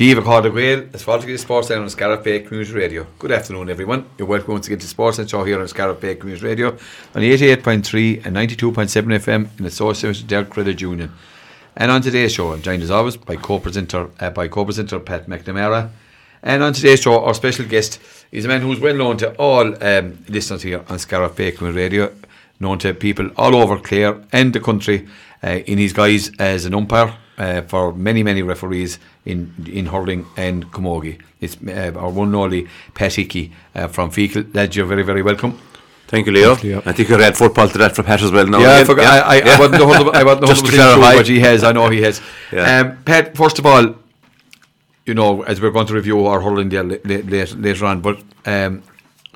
Diva Cardaguel, as far as Sports Center on Scariff Bay Community Radio. Good afternoon, everyone. You're welcome once again to Sports Center Show here on Scariff Bay Community Radio on 88.3 and 92.7 FM in the association with Derg Credit Union. And on today's show, I'm joined as always by co-presenter uh, by co-presenter Pat McNamara. And on today's show, our special guest is a man who's well known to all um, listeners here on Scariff Bay Community Radio, known to people all over Clare and the country uh, in his guise as an umpire uh, for many, many referees in in hurling and camogie. It's uh, our one and only Pat Hickey uh, from Feakle. Lads, you're very, very welcome. Thank you, Leo. Leo. I think you read football to that for Pat as well. Now, yeah, I, forgot, yeah. I, I, yeah. I wasn't 100%, I wasn't 100 sure what he has. I know he has. Yeah. Um, Pat, first of all, you know, as we're going to review our hurling there later, later, later on, but um,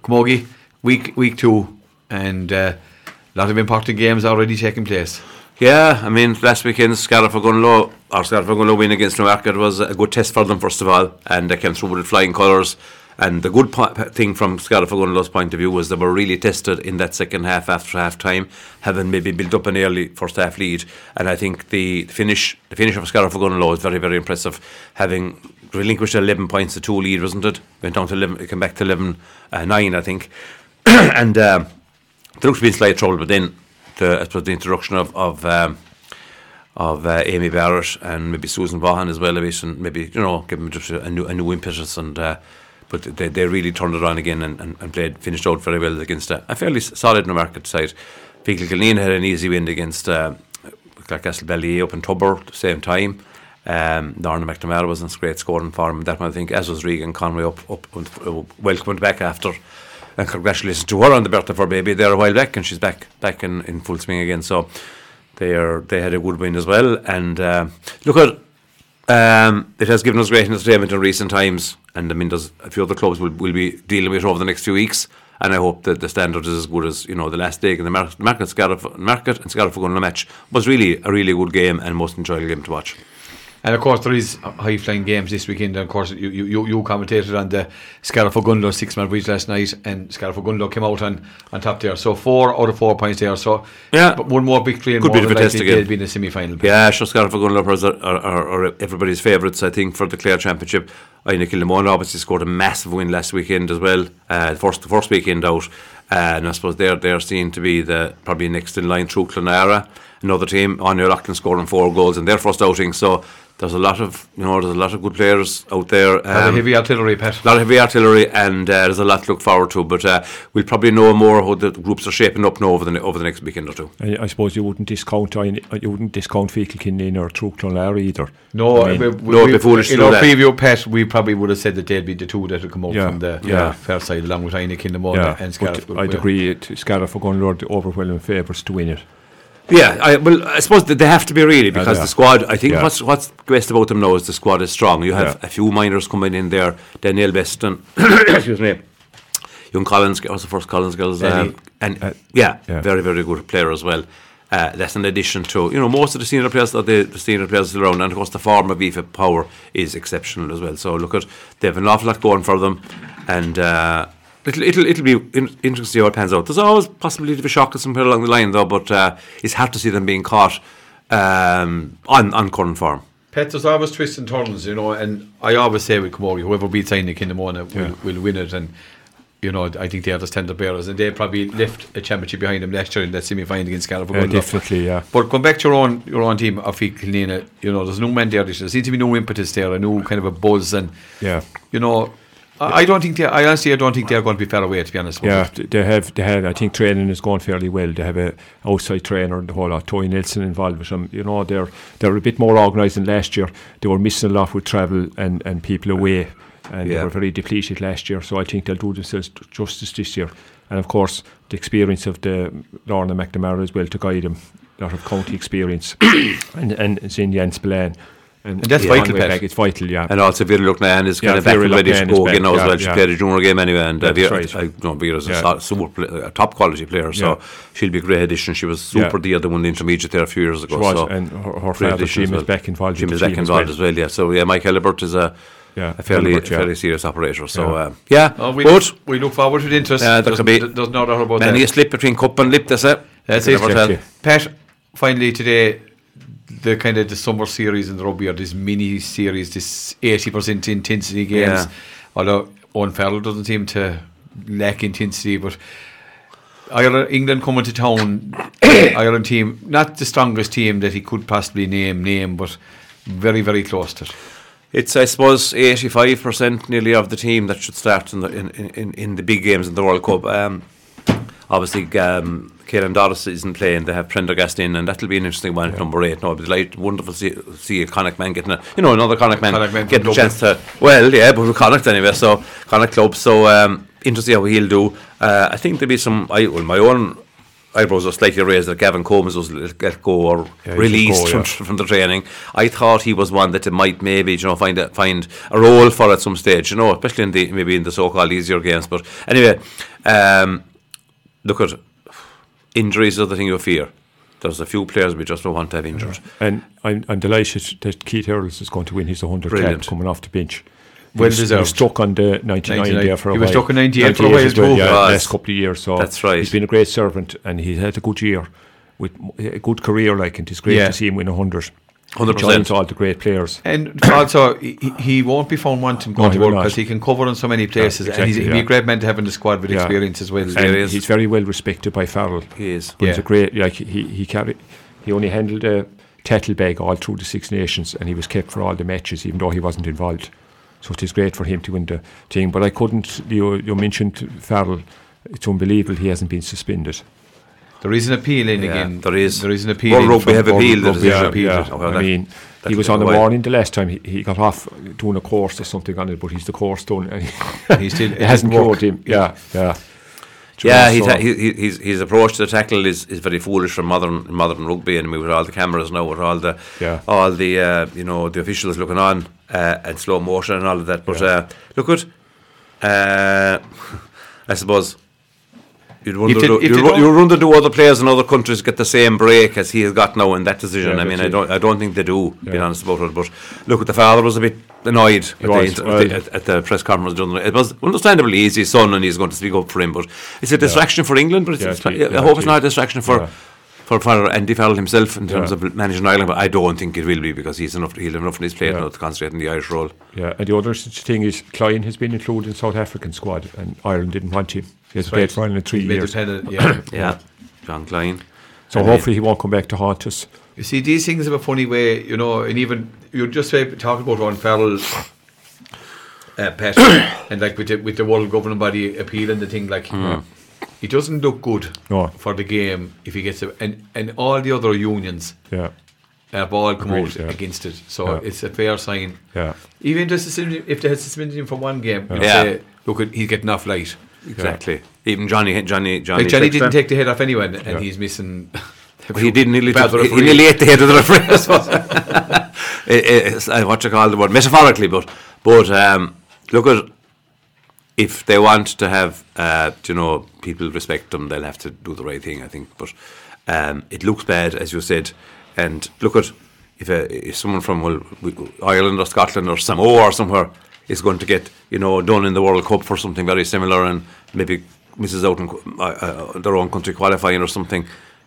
Camogie, week week two, and uh, a lot of important games already taking place. Yeah, I mean, last weekend, Scariff Ogonnelloe, or Scariff Ogonnelloe win against Newmarket was a good test for them, first of all, and they came through with flying colours. And the good po- thing from Scariff Ogonnelloe's point of view was they were really tested in that second half after half time, having maybe built up an early first half lead. And I think the finish the finish of Scariff Ogonnelloe is very, very impressive, having relinquished 11 points to two lead, wasn't it? Went down to 11, came back to 11 uh, 9, I think. and uh, there looked to be in slight trouble, but then the, I suppose the introduction of of um, of uh, Amy Barrett and maybe Susan Vaughan as well, a bit, and maybe you know give them just a new a new impetus and. Uh, but they, they really turned it on again and, and, and played finished out very well against a, a fairly solid market side. Feakle Killeen had an easy win against uh, Castle Ballyea up in Tubber at the same time. Um, Lorna McNamara was in great scoring form. That one I think, as was Regan Conway up up and, uh, welcomed back after and congratulations to her on the birth of her baby there a while back, and she's back back in, in full swing again. So they are they had a good win as well. And uh, look at um, it has given us great entertainment in recent times, and I mean, there's a few other clubs will will be dealing with it over the next few weeks. And I hope that the standard is as good as you know the last day in the market, market, Scariff, market and Scariff going to match was really a really good game and most enjoyable game to watch. And of course, there is high flying games this weekend. And of course, you you, you commentated on the Scariff Six Mile Bridge last night, and Scariff came out on, on top there. So four out of four points there. So yeah, but one more victory and could more be the test again. They'll be in the semi final. Yeah, sure. Scariff are, are, are, everybody's favourites, I think, for the Clare Championship. Inagh Kilnamona obviously scored a massive win last weekend as well. Uh, first the first weekend out, uh, and I suppose they're they're seen to be the probably next in line through Clonera. Another team, Anya Loughlin scoring four goals in their first outing. So there's a lot of you know there's a lot of good players out there. Um, a lot of heavy artillery, Pat. A lot of heavy artillery, and uh, there's a lot to look forward to. But uh, we'll probably know more how the groups are shaping up now over the over the next weekend or two. I, I suppose you wouldn't discount you wouldn't discount Feakle Kinnin or True either. No, I mean, we, we, no, we, foolish in our that. preview, Pat, we probably would have said that they'd be the two that would come out yeah, from the yeah. fair side, along with Inagh Kilnamona yeah, and Scariff. I'd agree. Scariff are going to the overwhelming favourites to win it. Yeah, I, well, I suppose they have to be really because uh, yeah. the squad. I think yeah. what's what's best about them now is the squad is strong. You have yeah. a few minors coming in there. Danielle Beston, excuse me, young Collins. What's the first Collins girls? Um, and uh, yeah, very very good player as well. Uh, that's an addition to you know most of the senior players that the, the senior players around, and of course the form of Aoife Power is exceptional as well. So look at they have an awful lot going for them, and uh, It'll, it'll, it'll be in, interesting to see how it pans out. There's always possibility of a shock at somewhere along the line, though, but uh, it's hard to see them being caught um, on, on current form. Pet, there's always twists and turns, you know, and I always say with Camogie, whoever beats Einik in the morning will, yeah. will win it. And, you know, I think they are the standard bearers, and they probably left a championship behind them last year in that semi final against Scariff. Yeah, definitely, yeah. But going back to your own your own team, of Killanena, you know, there's no man there. There seems to be no impetus there, a new kind of a buzz, and, yeah, you know, I don't think they. I honestly, I don't think they're going to be far away. To be honest. Yeah, they have. They have. I think training is going fairly well. They have a outside trainer and the whole lot. Toy Nelson involved with them. You know, they're they're a bit more organised than last year. They were missing a lot with travel and and people away, and yeah. they were very depleted last year. So I think they'll do themselves justice this year. And of course, the experience of the Lorna McNamara as well to guide them. A lot of county experience, and and Zin Jens Spillane and, and that's yeah, vital, back, It's vital, yeah. And also Vera Lucknan is kind yeah, of back and ready to go again now as well. She played a junior game anyway, and uh, Vera, right. I know Vera's a, super, a top quality player, so she'll be a great addition. She was super the other one, the intermediate there a few years ago. She was, so and her, her father, she was back involved. She was back involved as well, yeah. So yeah, Mike Ellibert is a yeah, a fairly Albert, yeah. fairly serious operator. So yeah, uh, yeah. Oh, we, but we look forward to the interest. Yeah, there there's, be there's no doubt about many that. a slip between cup and lip. That's it. That's it. Pat, finally today the kind of the summer series in the rugby or this mini series, this 80% intensity games. Yeah. Although Owen Farrell doesn't seem to lack intensity, but Ireland, England coming to town, Ireland team, not the strongest team that he could possibly name, name, but very, very close to it. It's, I suppose, 85% nearly of the team that should start in the in, in, in the big games in the World Cup. Um, obviously, um, Caelan Doris isn't playing. They have Prendergast in, and that'll be an interesting one at number eight. No, it'll be like wonderful to see, see a Connacht man getting a, you know, another Connacht man, Connacht man getting a chance to, well, yeah, but with Connacht anyway, so Connacht club. So, um, interesting how he'll do. Uh, I think there'll be some, I, well, my own eyebrows are slightly raised that Gavin Coombes was let let go or Yeah, released go, from, yeah. from the training. I thought he was one that might maybe you know find a, find a role for at some stage. You know, especially in the maybe in the so-called easier games. But anyway, um, look at injuries are the thing you fear. There's a few players we just don't want to have injured. And I'm, I'm delighted that Keith Earls is going to win his 100 Brilliant. cap coming off the bench. He Well was- he was stuck on the 99, 99. there for a while. He while. was stuck on 98 for a while as well. Yeah, Was. last couple of years. So That's right. He's been a great servant and he's had a good year with a good career. Like, and it's great Yeah. to see him win 100. 100%. He all the great players. And also, he, he won't be found wanting going he to work because he can cover in so many places, and he's, exactly, he'd be a great man to have in the squad with Yeah. experience as well. And Serious. he's very well respected by Farrell. He is. But he's a great, like he he carried, he only handled a tattle bag all through the Six Nations, and he was kept for all the matches, even though he wasn't involved. So it is great for him to win the thing. But I couldn't. You you mentioned Farrell. It's unbelievable he hasn't been suspended. There is an appeal in Yeah, again. there is. There is an appeal. World in Rugby have World appealed Rugby decision. have appealed Yeah. it. Oh, I that- mean, that he was on the while. warning the last time. He, he got off doing a course or something on it, but he's the course done. And he, He still- it hasn't it didn't work. cured him. Yeah, yeah. Yeah, So- he's, he, he, his his approach to the tackle is, is very foolish from modern modern rugby, and we with all the cameras now, with all the Yeah. all the uh, you know the officials looking on uh, and slow motion and all of that. But Yeah. uh, look at, uh, I suppose. You'd wonder, do, you'd, they wo- don't- you'd wonder do other players in other countries get the same break as he has got now in that decision? Yeah, I mean, I don't, I don't think they do. Being honest about it, but look, at the father was a bit annoyed at, the, well- at, the, at, the press conference. It was understandably he's his son, and he's going to speak up for him. But it's a distraction for England. But it's, Yeah, it's, it is, I hope it's not a distraction for. Yeah. For, for Andy Farrell himself in terms Yeah. of managing Ireland, but I don't think it will be because he's enough. He'll have enough in his plate Yeah. now to concentrate on the Irish role. Yeah, and the other thing is, Kleyn has been included in South African squad, and Ireland didn't want him. He has That's played right. for Ireland in three He's made years. the penalty, yeah. Yeah, Jean Kleyn. So I mean- hopefully he won't come back to haunt us. You see, these things have a funny way, you know, and even you just say talk about Ron Farrell, uh, Pat, and like with the, with the world governing body appealing the thing, like he doesn't look good No. for the game if he gets a, and and all the other unions Yeah, have all come Agreed, out yeah. against it, so Yeah. it's a fair sign. yeah, Even just if they had suspended him for one game, you'd Yeah. say, look, he's getting off light. Exactly. Even Johnny, Johnny, Johnny. Like Johnny didn't take the head off anyone, and he's missing. Well, he did nearly, took, he, nearly ate the head of the referee. I suppose. It- it's, uh, what you call the word metaphorically, but but um, look at if they want to have uh, you know people respect them, they'll have to do the right thing. I think, but um, it looks bad as you said, and look at if, a, if someone from well, Ireland or Scotland or Samoa or somewhere is going to get you know done in the World Cup for something very similar and maybe misses out on uh, uh, their own country qualifying or something,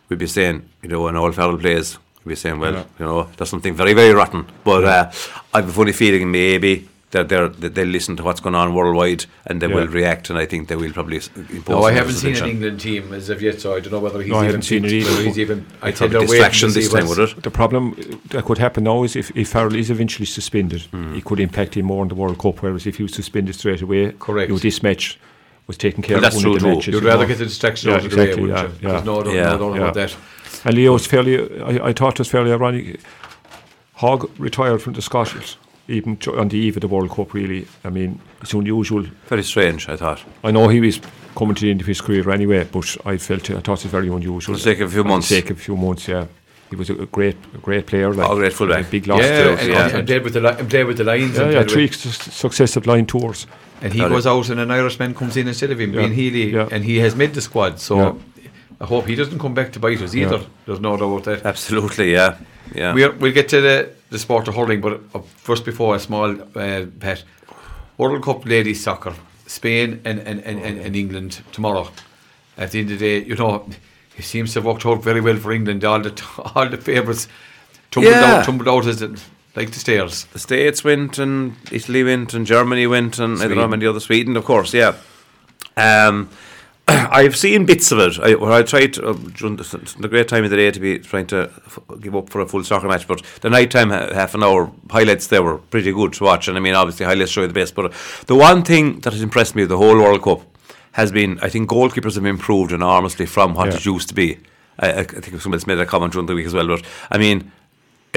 we'd be saying you know an old Farrell plays. We'd be saying, well, Yeah. you know, there's something very, very rotten. But uh, I've a funny feeling maybe that they're, that they'll listen to what's going on worldwide and they Yeah. will react, and I think they will probably impose. No, I haven't seen an. England team as of yet, so I don't know whether he's No, I even haven't seen it either. He's even. I It's tend probably to wait distraction this time, what's- would it? The problem that could happen now is if, if Farrell is eventually suspended, Hmm. he could impact him more in the World Cup. Whereas if he was suspended straight away, Correct. you know, this match was taken care Well, of. that's one of true matches, You'd rather know. get the distraction Yeah, out of the way, exactly, wouldn't yeah, you? yeah. There's no, doubt- Yeah. no doubt about Yeah. that. And Leo was fairly, I, I thought it was fairly ironic. Hogg retired from the Scottish, even on the eve of the World Cup, really. I mean, it's unusual. Very strange, I thought. I know he was coming to the end of his career anyway, but I felt I thought it was very unusual. For the sake of a few For the months. sake of a few months, yeah. He was a, a great, a great player. Like, Oh, great fullback. a Big loss Yeah, to yeah. and, and played with the li- and played with the Lions. Yeah, yeah, three with- su- successive line tours. and he Got goes it. out, and an Irishman comes in instead of him, Yeah, being Healy, yeah. and he has made the squad. So Yeah. I hope he doesn't come back to bite us either. Yeah. There's no doubt about that. Absolutely, yeah. Yeah. We're, we'll get to the, the sport of hurling, but uh, first, before a small uh, pet, World Cup ladies soccer, Spain and, and, and, and, and England tomorrow. At the end of the day, you know, it seems to have worked out very well for England. All the all the favourites tumbled Yeah. out, tumbled out as it, like the stairs. The States went and Italy went and Germany went and I don't know many other Sweden, of course, yeah. Um, I've seen bits of it. I, well, I tried uh, during the, the great time of the day to be trying to f- give up for a full soccer match, but the night time ha- half an hour highlights there were pretty good to watch. And I mean, obviously, highlights show you the best. But the one thing that has impressed me the whole World Cup has been I think goalkeepers have improved enormously from what Yeah. it used to be. I, I I think somebody's made a comment during the week as well, but I mean,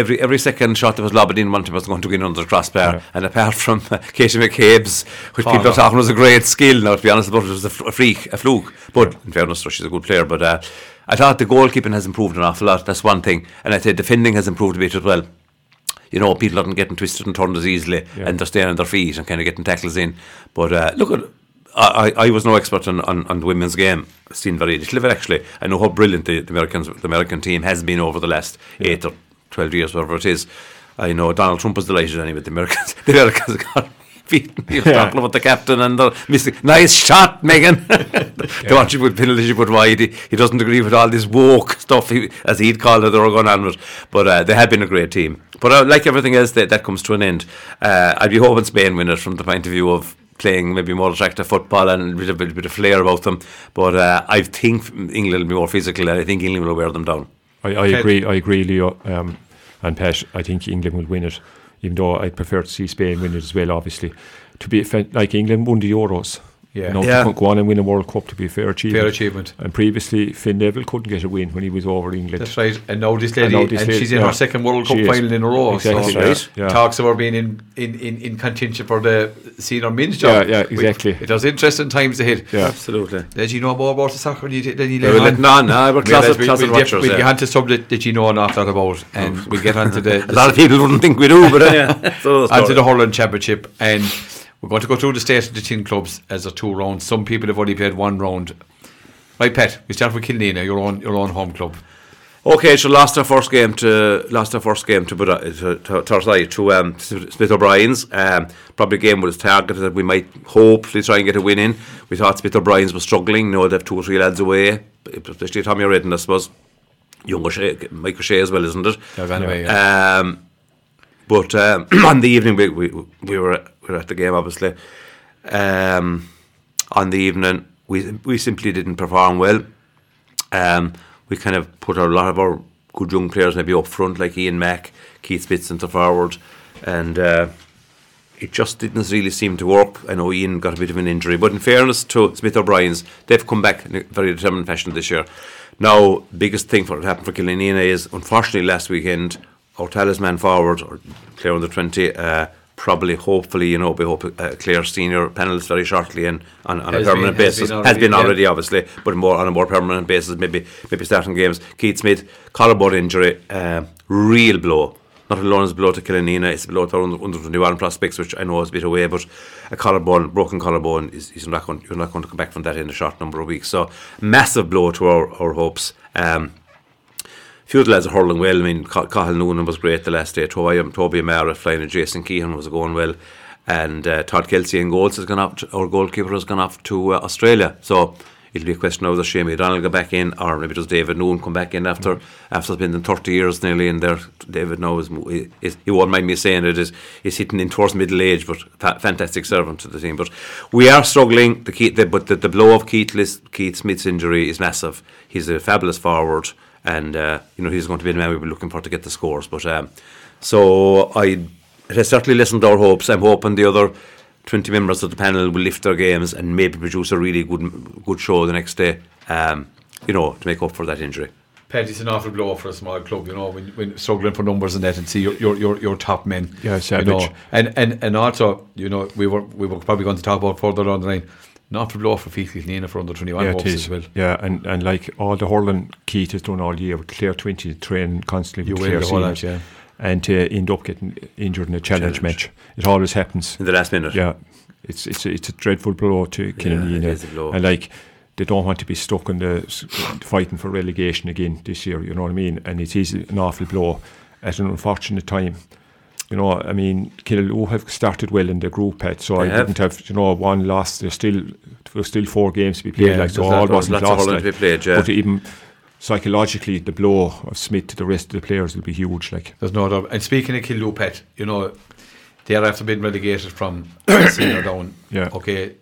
every every second shot that was lobbed in, one was going to go in under the crossbar. Yeah. And apart from uh, Katie McCabe's, which Oh, people no. are talking was a great skill, now to be honest about it, it was a, freak, a fluke. But in fairness, she's a good player. But uh, I thought the goalkeeping has improved an awful lot. That's one thing. And I'd say defending has improved a bit as well. You know, people aren't getting twisted and turned as easily, Yeah. and they're staying on their feet and kind of getting tackles in. But uh, look at. I, I I was no expert on, on, on the women's game. I've seen very little of it actually. I know how brilliant the, the Americans the American team has been over the last eight or twelve years, whatever it is. I know Donald Trump was delighted anyway. With the Americans the Americans got beaten. He was Yeah. talking about the captain and the missing. Nice shot, Megan. the one she put penalty put wide. He, he doesn't agree with all this woke stuff, he, as he'd call it, they were going on with. But uh, they have been a great team. But uh, like everything else, that, that comes to an end. Uh, I'd be hoping Spain win it from the point of view of playing maybe more attractive football and a bit, of- a bit of flair about them. But uh, I think England will be more physical and I think England will wear them down. I, I agree. I agree, Leo. Um, and Pat, I think England will win it. Even though I'd prefer to see Spain win it as well. Obviously, to be like England won the Euros. Yeah. You know, Yeah. to go on and win a World Cup to be a fair achievement. Fair achievement. And previously, Phil Neville couldn't get a win when he was over England. That's right. And now this lady, and, this lady, she's in yeah. her second World Cup final in a row. Exactly, so yeah, yeah. talks of her being in, in, in, in contention for the senior men's job. yeah, Which- exactly. It was interesting times ahead. Yeah. Absolutely. Did you know more about the soccer than you, than you Yeah, let well, on? no, no, we're We'll, closet, we'll, we'll get, watchers. we'll yeah. get onto subject that you know an awful lot about, and we'll get onto the, a lot of people wouldn't think we do, but anyway. so the onto the hurling championship, and we're going to go through the state of the tin clubs as a two rounds. Some people have only played one round. Right, Pat. We start with Killanena, your own your own home club. Okay, so lost our first game to lost our first game to to, to, to, to um, Smith O'Brien's. Um, probably a game was targeted that we might hopefully try and get a win in. We thought Smith O'Brien's was struggling. You know, they have two or three lads away, especially Tommy Redden, I suppose. Young O'Shea, Mike O'Shea as well, isn't it? Yeah, anyway, yeah. Um, but um, on the evening we, we we were at the game obviously. Um, on the evening we we simply didn't perform well. Um, we kind of put a lot of our good young players maybe up front, like Ian Mack, Keith Smith into forward, and uh, it just didn't really seem to work. I know Ian got a bit of an injury, but in fairness to Smith O'Brien's, they've come back in a very determined fashion this year. Now, biggest thing for happened for Killanena is, unfortunately, last weekend, our talisman forward, or Clare under 20, uh, probably, hopefully, you know, we hope uh, Clare senior panelist very shortly and on, on a permanent been- has basis. been has already, been yeah. already, obviously, but more on a more permanent basis, maybe maybe starting games. Keith Smith, collarbone injury, uh, real blow. Not alone as blow to Killanena, it's a blow to our under, under 21 prospects, which I know is a bit away, but a collarbone, broken collarbone, is, is not going, you're not going to come back from that in a short number of weeks. So, massive blow to our, our hopes. Um, few of the lads are hurling well. I mean, Ca- Cahill Noonan was great the last day. Toby, Toby Amara flying and Jason Keehan was going well. And uh, Todd Kelsey in goals has gone off, to, our goalkeeper has gone off to uh, Australia. So it'll be a question now, does Shamie O'Donnell go back in or maybe does David Noon come back in after after spending 30 years nearly in there. David now is, is he won't mind me saying it, is, is hitting in towards middle age, but fa- fantastic servant to the team. But we are struggling, the key, the, but the, the blow of Keith, Keith Smith's injury is massive. He's a fabulous forward and uh, you know he's going to be the man we'll be looking for to get the scores. But um, so I it has certainly listened to our hopes. I'm hoping the other twenty members of the panel will lift their games and maybe produce a really good good show the next day. Um, you know to make up for that injury. Pat, it's an awful blow for a small club, you know, when, when struggling for numbers and that, and see your your your, your top men. Yeah, you savage. know, and and and also, you know, we were we were probably going to talk about further down the line. Not for blow for Feethy Nina for under twenty one Yeah, it is. as well. Yeah, and, and like all the hurling Keith has done all year with Clare 20 training constantly You with will Clare the whole seniors, yeah. and to end up getting injured in a challenge, Challenge. match. It always happens. In the last minute. Yeah, it's it's a, it's a dreadful blow to Killanena, it is a blow. and like they don't want to be stuck in the fighting for relegation again this year. You know what I mean? And it is an awful blow at an unfortunate time. You know, I mean, Killaloe have started well in the group, Pat, so I have. didn't have, you know, one loss. There's still there's still four games to be played, Yeah, like so there's all lots- wasn't lost. like, to be played, yeah. But even psychologically the blow of Smith to the rest of the players will be huge. Like There's no doubt. And speaking of Killaloe Pet, you know, they're after being relegated from senior down. Yeah. Okay,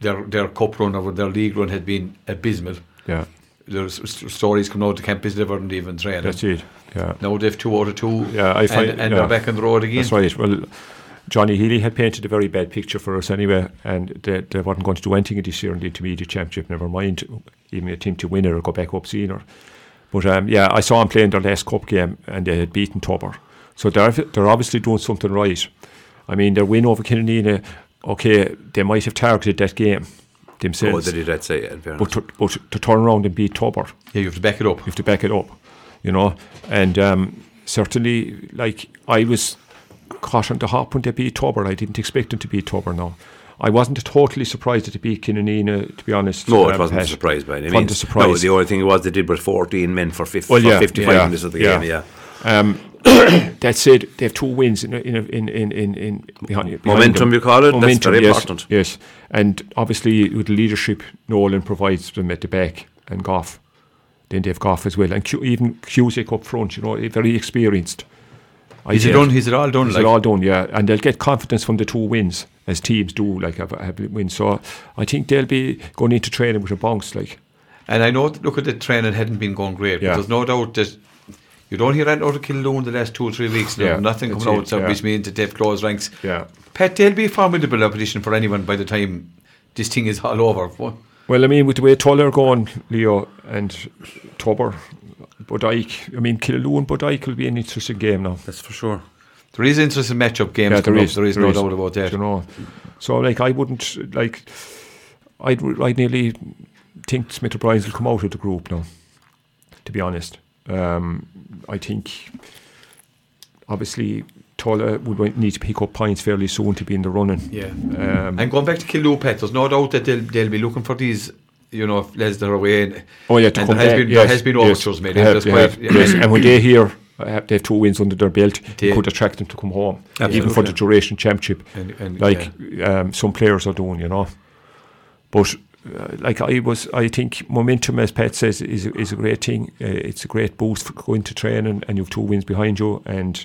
their their cup run or their league run had been abysmal. yeah, There's stories coming out the camp is never even training. that's it. Yeah. Now they've two out of two. Yeah, I find- and, and yeah. they're back on the road again. That's right. Well, Johnny Healy had painted a very bad picture for us anyway, and they, they weren't going to do anything this year in the intermediate championship. Never mind even a team to win it or go back up senior. But um, yeah, I saw them playing their last cup game, and they had beaten Tubber. So they're they're obviously doing something right. I mean, their win over Killanena, okay, they might have targeted that game Oh, themselves, they did that say in fairness. but to, but to turn around and beat Tubber, Yeah, you have to back it up. you have to back it up, you know. And um, certainly, like I was caught on the hop when they beat Tubber. I didn't expect them to beat Tubber. Now, I wasn't totally surprised they beat Killanena. To be honest, no, it um, wasn't a surprise by any means. a surprise. No, the only thing it was they did was 14 men for, fif- Well, for 55 yeah, minutes of the yeah. game, yeah. Um, that said, they have two wins in in in in in, in behind, behind Momentum, them. you call it? That's very yes, important. Yes, and obviously with the leadership Nolan provides them at the back and Goff. Then they have Goff as well, and Q, even Cusick up front. You know, very experienced. I Is it done? Is it all done? Is Like, it all done? Yeah, and they'll get confidence from the two wins as teams do, like have, have wins. So I think they'll be going into training with a bounce, like. And I know, look at the training hadn't been going great, Yeah. there's no doubt that you don't hear anything out of the last two or three weeks. Yeah, Nothing coming out, so yeah. which means that they've closed ranks. Yeah. Pat, they'll be a formidable opposition for anyone by the time this thing is all over. What- Well, I mean, with the way Tulla are going, Leo and Tubber, Bodyke, I mean, Killaloe and Bodyke will be an interesting game now. That's for sure. There is interesting matchup games Yeah, there coming up, is. there is no doubt about that. You know, so like I wouldn't like. I'd I'd nearly think Smith O'Brien's will come out of the group now. To be honest, um, I think obviously Tulla would need to pick up points fairly soon to be in the running. Yeah. Um, And going back to Killaloe, Pat, there's no doubt that they'll, they'll be looking for these, you know, that are away. And, Oh yeah, to and come there has back, been, yes, there has been yes, overtures made. they have, quite- have, yes. and when they hear uh, they have two wins under their belt, They- could attract them to come home, even for the duration championship, And- and, like um, some players are doing, you know. But uh, like I was, I think momentum, as Pat says, is is a great thing. Uh, it's a great boost for going to training, and you have two wins behind you. And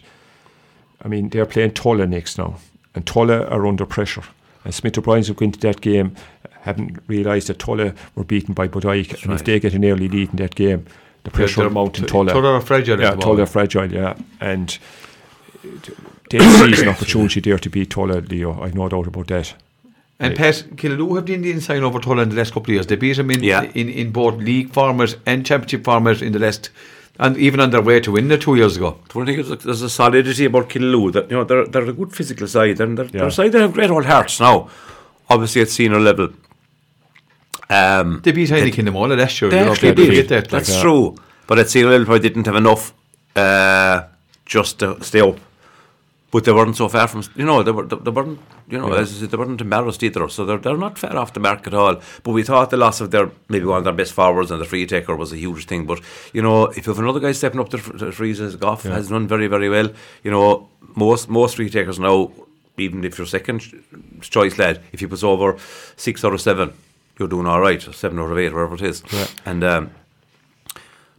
I mean, they're playing Tulla next now, and Tulla are under pressure. And Smith O'Brien's have gone into that game, haven't realised that Tulla were beaten by Bodyke, and if they get an early lead in that game, the pressure will mount in Tulla. Tulla are fragile Yeah, Tulla are fragile, yeah. And uh, they seize an opportunity there to beat Tulla, Leo. I've no doubt about that. And Pat, Killaloe have the Indian sign over Tulla in the last couple of years. They beat them in, Yeah. in, in both league farmers and championship farmers in the last, and even on their way to win there two years ago. I think there's a, there's a solidity about Killaloe that you know they're they're a good physical side and they're, they're a side that have great old hearts now. Obviously at senior level. Um, They beat Heineken them all last year. they you know, actually did. that. like. That's true. But at senior level, probably didn't have enough uh, just to stay up. But they weren't so far from, you know, they, were, they, they weren't, you know, as I said, they weren't embarrassed either. So they're, they're not far off the mark at all. But we thought the loss of their, maybe one of their best forwards and the free taker was a huge thing. But, you know, if you have another guy stepping up to, to freeze as Goff has done very, very well, you know, most most free takers now, even if you're second choice lad, if you put over six out of seven, you're doing all right, seven out of eight, whatever it is. Yeah. And, um,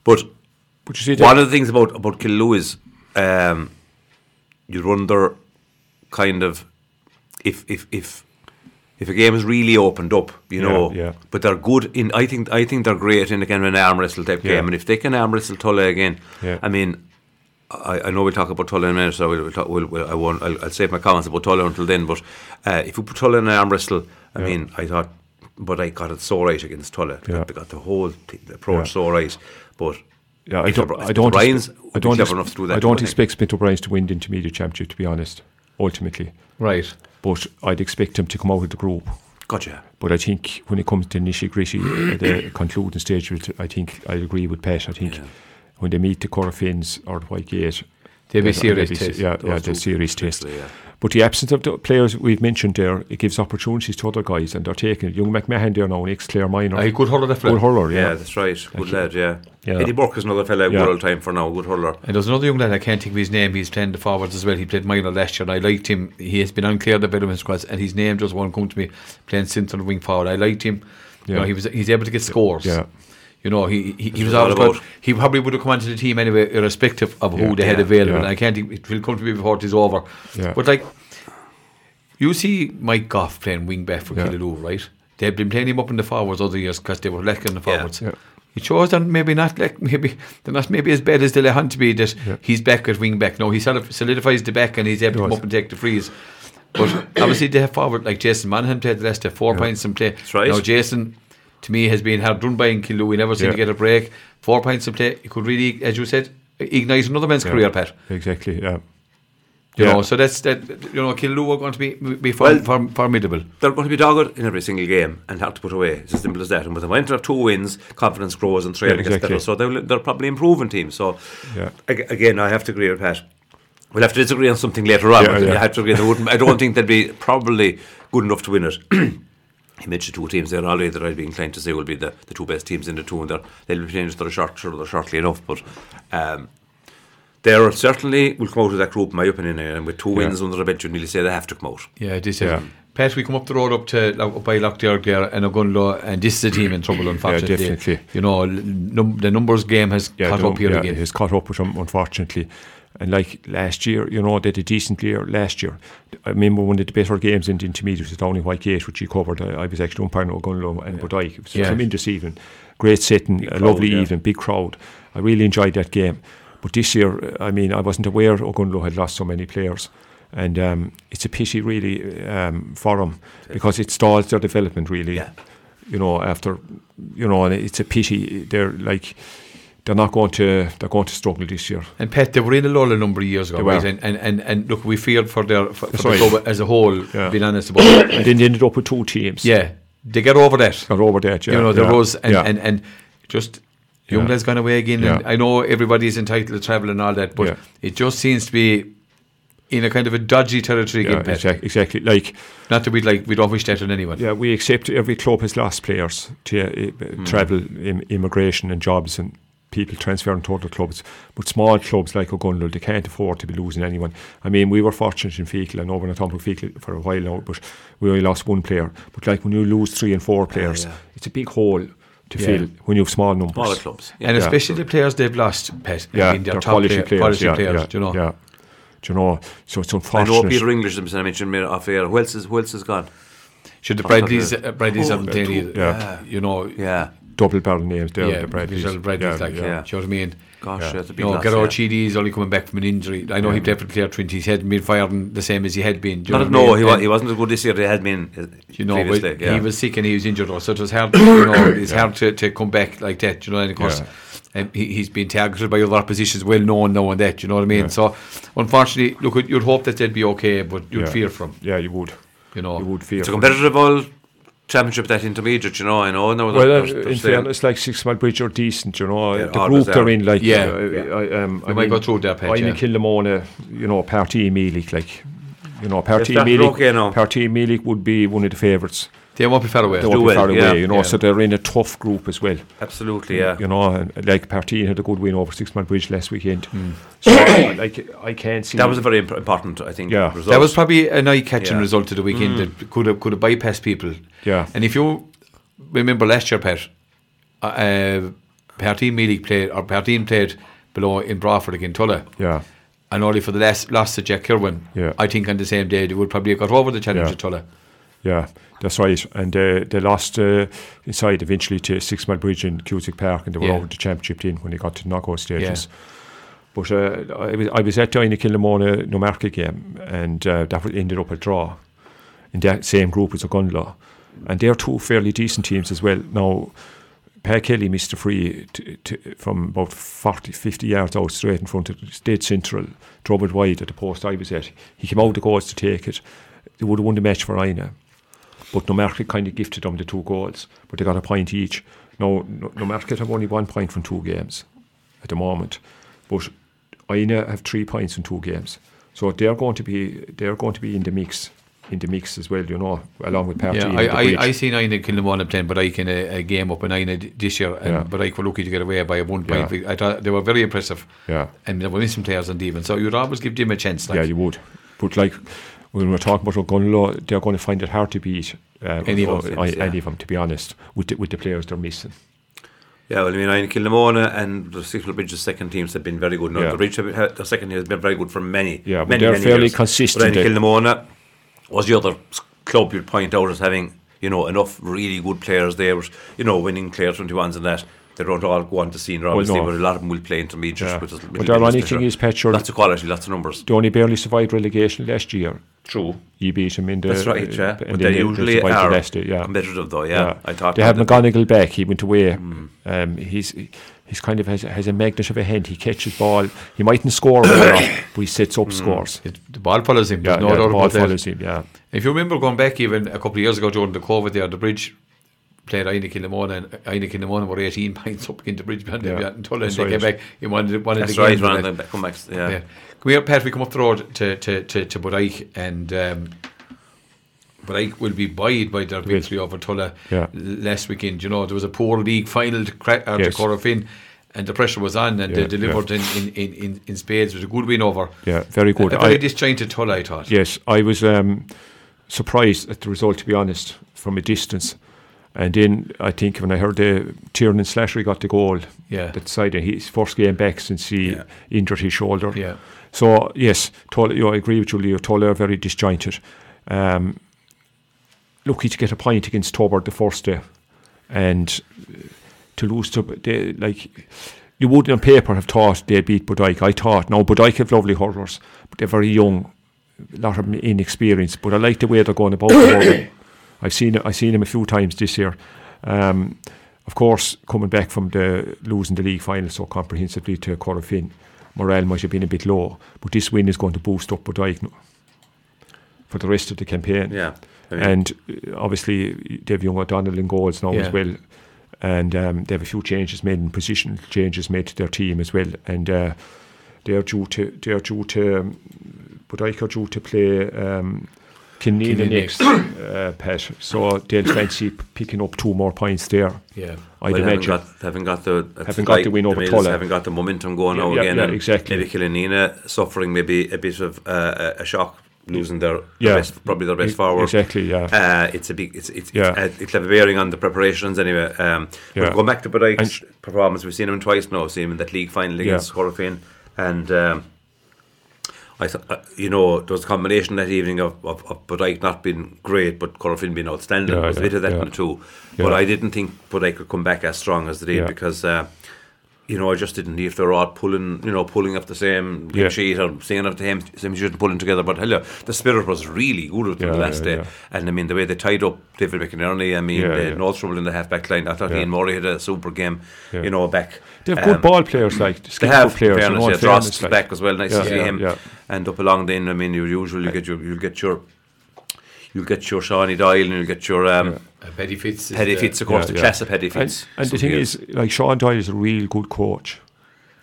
but But you see, one of the things about about Killaloe is um, you wonder kind of if if if if a game is really opened up, you know. yeah. But they're good in. I think I think they're great in again an arm wrestle type Yeah. game, and if they can arm wrestle Tulla again, Yeah. I mean. I, I know we'll talk about Tulla in a minute, so we'll, we'll, talk, we'll, we'll I won't. I'll, I'll save my comments about Tulla until then. But uh, if we put Tulla in an arm wrestle, I Yeah. mean, I thought, but I got it so right against Tulla. They, Yeah. got, they got the whole t- the approach Yeah. so right. But Yeah, I don't. I don't. Bryans would I don't. enough to do that. I don't expect Smith O'Brien's to win the intermediate championship. To be honest, ultimately, Right. but I'd expect him to come out of the group. Gotcha. But I think when it comes to nitty gritty uh, the concluding stage, I think I agree with Pat. I think when they meet the Corofins or the Whitegate, They'll be serious be Yeah, Those yeah, the serious test. yeah. But the absence of the players we've mentioned there, it gives opportunities to other guys, and they're taking it. Young McMahon there now, ex Clare Minor, I could hurler that fella. good hurler, Yeah, yeah. that's right. Good Thank lad, yeah. Yeah. Eddie Burke is another fella, Yeah. good old time for now, good hurler. And there's another young lad, I can't think of his name, he's playing the forwards as well. He played minor last year, and I liked him. He has been unclear the development squads, and his name just won't come to me playing central wing forward. I liked him. You Yeah. know, he was he's able to get scores. Yeah. You know, he he, he was all always good. about. He probably would have come onto the team anyway, irrespective of Yeah, who they had yeah, available. yeah. I can't think it will come to me before it is over. Yeah. But like, you see Mike Goff playing wing back for Yeah. Killaloe, right? They've been playing him up in the forwards other years because they were lacking the forwards. Yeah. It shows that maybe not like maybe they're not maybe as bad as they hunt to be that Yeah. he's back at wing back. No, he sort of solidifies the back and he's able to come up and take the frees. But obviously they have forward like Jason Manhan played the last four points in play. That's right. Now Jason to me has been hard done by in Killaloe. He never seemed to get a break. Four points in play. He could really, as you said, ignite another man's Yeah. career, Pat. Exactly. Yeah. You Yeah. know, so that's that. You know, Killaloe are going to be be form, Well- form, formidable. They're going to be dogged in every single game and have to put away. It's as simple as that. And with a them enter two wins, confidence grows and training Yeah, gets better. So they're, they're probably improving teams. So Yeah. again, I have to agree with Pat. We'll have to disagree on something later on. Yeah, yeah. I have to agree. I don't think they'd be probably good enough to win it. He mentioned two teams there already that I'd be inclined to say will be the, the two best teams in the two, and they're, they'll be playing each other short, sure, they're shortly enough. But um, they're certainly will come out of that group, in my opinion, and with two Yeah. wins under the belt, you'd nearly say they have to come out. Yeah, this Yeah. is. Pat, we come up the road up to like, up by Lockyer there and Ogonnelloe, and this is a team in trouble, unfortunately. definitely. You know, num- the numbers game has caught the- up here yeah, again. He's caught up with them, unfortunately. And like last year, you know, they did a decent year last year. I remember one of the better games in the intermediate was the down in Whitegate, which he covered. I, I was actually umpiring Ogonnelloe and Bodyke. It was Yeah. a tremendous evening. Great setting, a crowd, lovely yeah. evening, big crowd. I really enjoyed that game. But this year, I mean, I wasn't aware Ogonnelloe had lost so many players. And um, it's a pity, really, um, for them because it stalls their development, really Yeah. you know, after, you know, and it's a pity. They're like, they're not going to, they're going to struggle this year. And Pat, they were in a lull a number of years ago, right? And, and, and, and look, we feared for their for, for the club as a whole, Yeah. being honest about it. And then they ended up with two teams. Yeah, they get over that. Got over that, yeah. you know, there yeah, was, and, yeah. and, and just young Yeah. lads gone away again. And I know everybody's entitled to travel and all that, but it just seems to be in a kind of a dodgy territory yeah, again, exactly, exactly. Like, Not that we like, we don't wish that on anyone. yeah, we accept every club has lost players to uh, Hmm. travel, Im- immigration and jobs and people transferring to other clubs. But small clubs like Ogonnelloe, they can't afford to be losing anyone. I mean, we were fortunate in Feakle. I know we're not talking about Feakle for a while now, but we only lost one player. But like when you lose three and four players, yeah. it's a big hole to Yeah. fill when you have small numbers. Smaller clubs. Yeah. And Yeah. especially the players they've lost, Pat. Yeah, I mean, they're, they're top quality player- players. quality yeah, players, yeah, do you know. Yeah. Do you know? So it's I unfortunate. know Peter English, I mentioned me off air. Who else is, who else is gone? Should the Top of Bradleys, uh, Bradleys Oh, haven't played two- yeah. You know, Yeah. Double barrel names there. yeah, the Bradleys. Bradleys, Bradleys yeah, like, yeah. yeah. do you know what I mean? Gosh, Yeah. that's a big You know, loss. Gerard yeah. Chidi is only coming back from an injury. I know he played for Clare Trinity. He's had been firing the same as he had been. Not, no, I he, mean? wa- And- he wasn't as good this year. He had been uh, you know, previously. but yeah. he was sick and he was injured, though, so it was hard. You know, it's hard to, to come back like that. You know, and of course, um, he, he's been targeted by other oppositions, well known now and that. You know what I mean? Yeah. So, unfortunately, look, you'd hope that they'd be okay, but you'd Yeah. fear from. Yeah, you would. You know, You would fear. it's a competitive all championship that intermediate, you know. I know. No, Well, they're- they're in fairness, like Six Mile Bridge are decent, you know. Yeah, the group they're in, like, Yeah. uh, I, um, I might mean, go through that page, I'm yeah. in Killamona, you know, Party Mealich, like, you know, Party started okay now. Party Mealich would be one of the favourites. They won't be far away. They won't be well, far yeah, away, you know, yeah. so they're in a tough group as well. Absolutely, yeah. You know, and, like Party had a good win over Six Mile Bridge last weekend. Hmm. So, I- like, I can't see. That was a very imp- important, I think. Yeah. result. That was probably an eye-catching Yeah. result of the weekend that could have could have bypassed people. Yeah. And if you remember last year, Pat, uh, uh, Parteen Mealy played or Parteen played below in Broadford against Tulla. Yeah. And only for the last loss to Jack Kirwan. Yeah. I think on the same day they would probably have got over the challenge Yeah. of Tulla. Yeah, that's right. And uh, they lost uh, inside eventually to Six Mile Bridge in Cusack Park, and they were Yeah. over the championship team when they got to the knockout stages. Yeah. But uh, I, was, I was at the Killamona Nomarca game, and uh, that ended up a draw in that same group as Ogonnelloe. And they're two fairly decent teams as well. Now, Pat Kelly missed a free to, to, from about 40, 50 yards out straight in front of the dead central, drove it wide at the post I was at. He came out the goals to take it. They would have won the match for Inagh. But Nomarket kind of gifted them the two goals, but they got a point each. Now, No- Nomarket have only one point from two games at the moment, but Inagh have three points in two games. So they're going to be they're going to be in the mix, in the mix as well, you know, along with Party. Yeah, I, I. I seen Inagh Kilnamona playing, but I can a, a game up in Inagh this year, and Yeah. but I were lucky to get away by a one Yeah. point. I thought they were very impressive. Yeah. And there were missing players on even, so you'd always give them a chance. Like, yeah, you would. But like when we're talking about Ogonnelloe, they're going to find it hard to beat uh, Any of uh, them, I- yeah. any of them, to be honest, with the, with the players they're missing. Yeah, well, I mean, Inagh Kilnamona and the Cecil Bridges second teams have been very good. No, Yeah. the Bridge, have- the second team has been very good for many, Yeah, but many, they're many fairly years. consistent, But Ian? Kilnamona was the other club you'd point out as having, you know, enough really good players there, you know, winning Clare 21s and that. They don't all go on to senior, obviously, no. but a lot of them will play intermediate. Yeah. But the ironic thing is, Petcher- lots of quality, lots of numbers. They only barely survived relegation last year. True. You beat them in the. That's uh, right, yeah. and But then they they usually are Leicester, yeah. competitive, though. Yeah, I thought they have that McGonigal back. He went away. Hmm. Um, he's he's kind of has, has a magnet of a hand. He catches ball. He mightn't score, a whole but he sets up hmm. scores. It, the ball follows him. Yeah, There's no yeah, doubt the ball about that. follows him. Yeah, If you remember going back even a couple of years ago during the COVID there, the bridge played Inagh Kilnamona and Inagh Kilnamona were 18 points up against the bridge behind Yeah. yeah. and Tulla and they came back in one of the, one of That's the right, games. rather and than that- come back. Yeah. yeah. Come here, Pat, we come up the road to, to, to, to Bodyke and um, will be buoyed by their victory over Tulla Yeah. last weekend. You know, there was a poor league final to, uh, to Yes. Corofin and the pressure was on and Yeah, they delivered in, in, in, in, in spades. It was a good win over. yeah, very good. A very I- disjointed Tulla, I thought. Yes, I was um, surprised at the result, to be honest, from a distance. And then I think when I heard the Tiernan Slashery got the goal, Yeah. that decided his first game back since he Yeah. injured his shoulder. Yeah. So yes, you know, I agree with Leo. Tulla are very disjointed. Um, lucky to get a point against Tubber the first day, and uh, to lose to they, like you would on paper have thought they beat Bodyke. I thought now Bodyke have lovely hurlers, but they're very young, a lot of them inexperienced. But I like the way they're going about the. I've seen I've seen him a few times this year. Um, of course, coming back from the losing the league final so comprehensively to Corofin, morale might have been a bit low, but this win is going to boost up Bodyke no- for the rest of the campaign. Yeah. I mean, And uh, obviously, they have young O'Donnell in goals now Yeah. as well. And um, they have a few changes made, and position changes made to their team as well. And uh, they're due to, they're due to, um, Bodyke are due to play um, Kinneal Kinneal next, uh, Pat. So they'll fancy picking up two more points there. Yeah. I'd Well, haven't imagine. got, haven't got the Haven't got the win over Mills Tulla. Haven't got the momentum going Yeah, now yeah, again. yeah, exactly. Maybe Killanena suffering maybe a bit of uh, a a shock losing their, their Yeah. best, probably their best forward. exactly, yeah. Uh, it's a big. It's it's, Yeah. it's uh, it'll have a bearing on the preparations anyway. Um, Yeah. But going back to Bodyke's And- performance, we've seen him twice now. We've seen him in that league final against Yeah. Corofin, and. Um, I thought, uh, you know, there was a combination that evening of, of, of Bodyke not being great, but Corofin being outstanding. Yeah, there was a yeah, bit of that yeah. two. But I didn't think Bodyke could come back as strong as they did because, uh, you know, I just didn't if they were all pulling, you know, pulling up the same Yeah. sheet or singing up the same, same sheet and pulling together. But hell, yeah, the spirit was really good with them Yeah, the last yeah, day. yeah. And I mean, the way they tied up David McInerney, I mean, Yeah, they had no trouble in the half back line. I thought. Ian Murray had a super game, Yeah. you know, back. They have good Um, ball players, like they have players. fairness, yeah, fairness, like. back as well. Nice to see him. yeah. And up along then, I mean, you usually get your, you'll get your, you'll get your Shawnee Doyle and you'll get your um, Uh, Paddy Fitz. is Paddy the- Fitz, of course, Yeah, the yeah. class of Paddy And, Fitz. and the So thing he is, like Sean Doyle is a real good coach.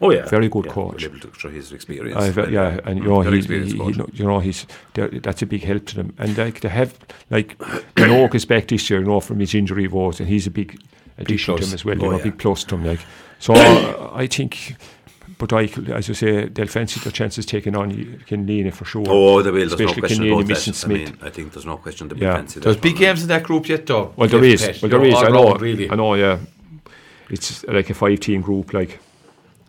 oh yeah, very good yeah, coach. well able to show his experience. I've, and, yeah, uh, and you know, he, he, he, you know, he's that's a big help to them. And like to have, like, Minogue is back this year, you know, from his injury woes, and he's a big addition to plus. him as well. You Oh, know, yeah. big plus to him. Like, so uh, I think, but I, as you say, they'll fancy their chances taking on Killanena for sure. Oh, they will. There's no Especially question Kinneal, about missing that. I mean, I think there's no question to be Yeah. fancy. There's that big one. games in that group yet, though. Well, there Jeff is. Well, you there is. all I know. round, really. I know. Yeah, it's like a five-team group. Like,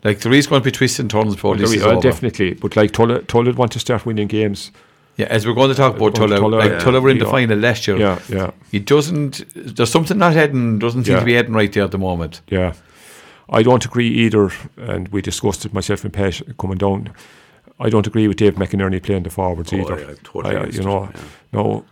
Like there is going to be twists and turns for well, this there is is, uh, definitely. But like Tulla, Tulla want to start winning games. Yeah, as we're going to talk about Going to Tulla, Tulla, like yeah. Tulla were in the Yeah. final last year. Yeah, yeah. It doesn't. There's something not heading. Doesn't seem Yeah. to be heading right there at the moment. Yeah, I don't agree either, and we discussed it myself and Pat coming down. I don't agree with Dave McInerney playing the forwards Oh, either. yeah, totally I- you know, yeah. no,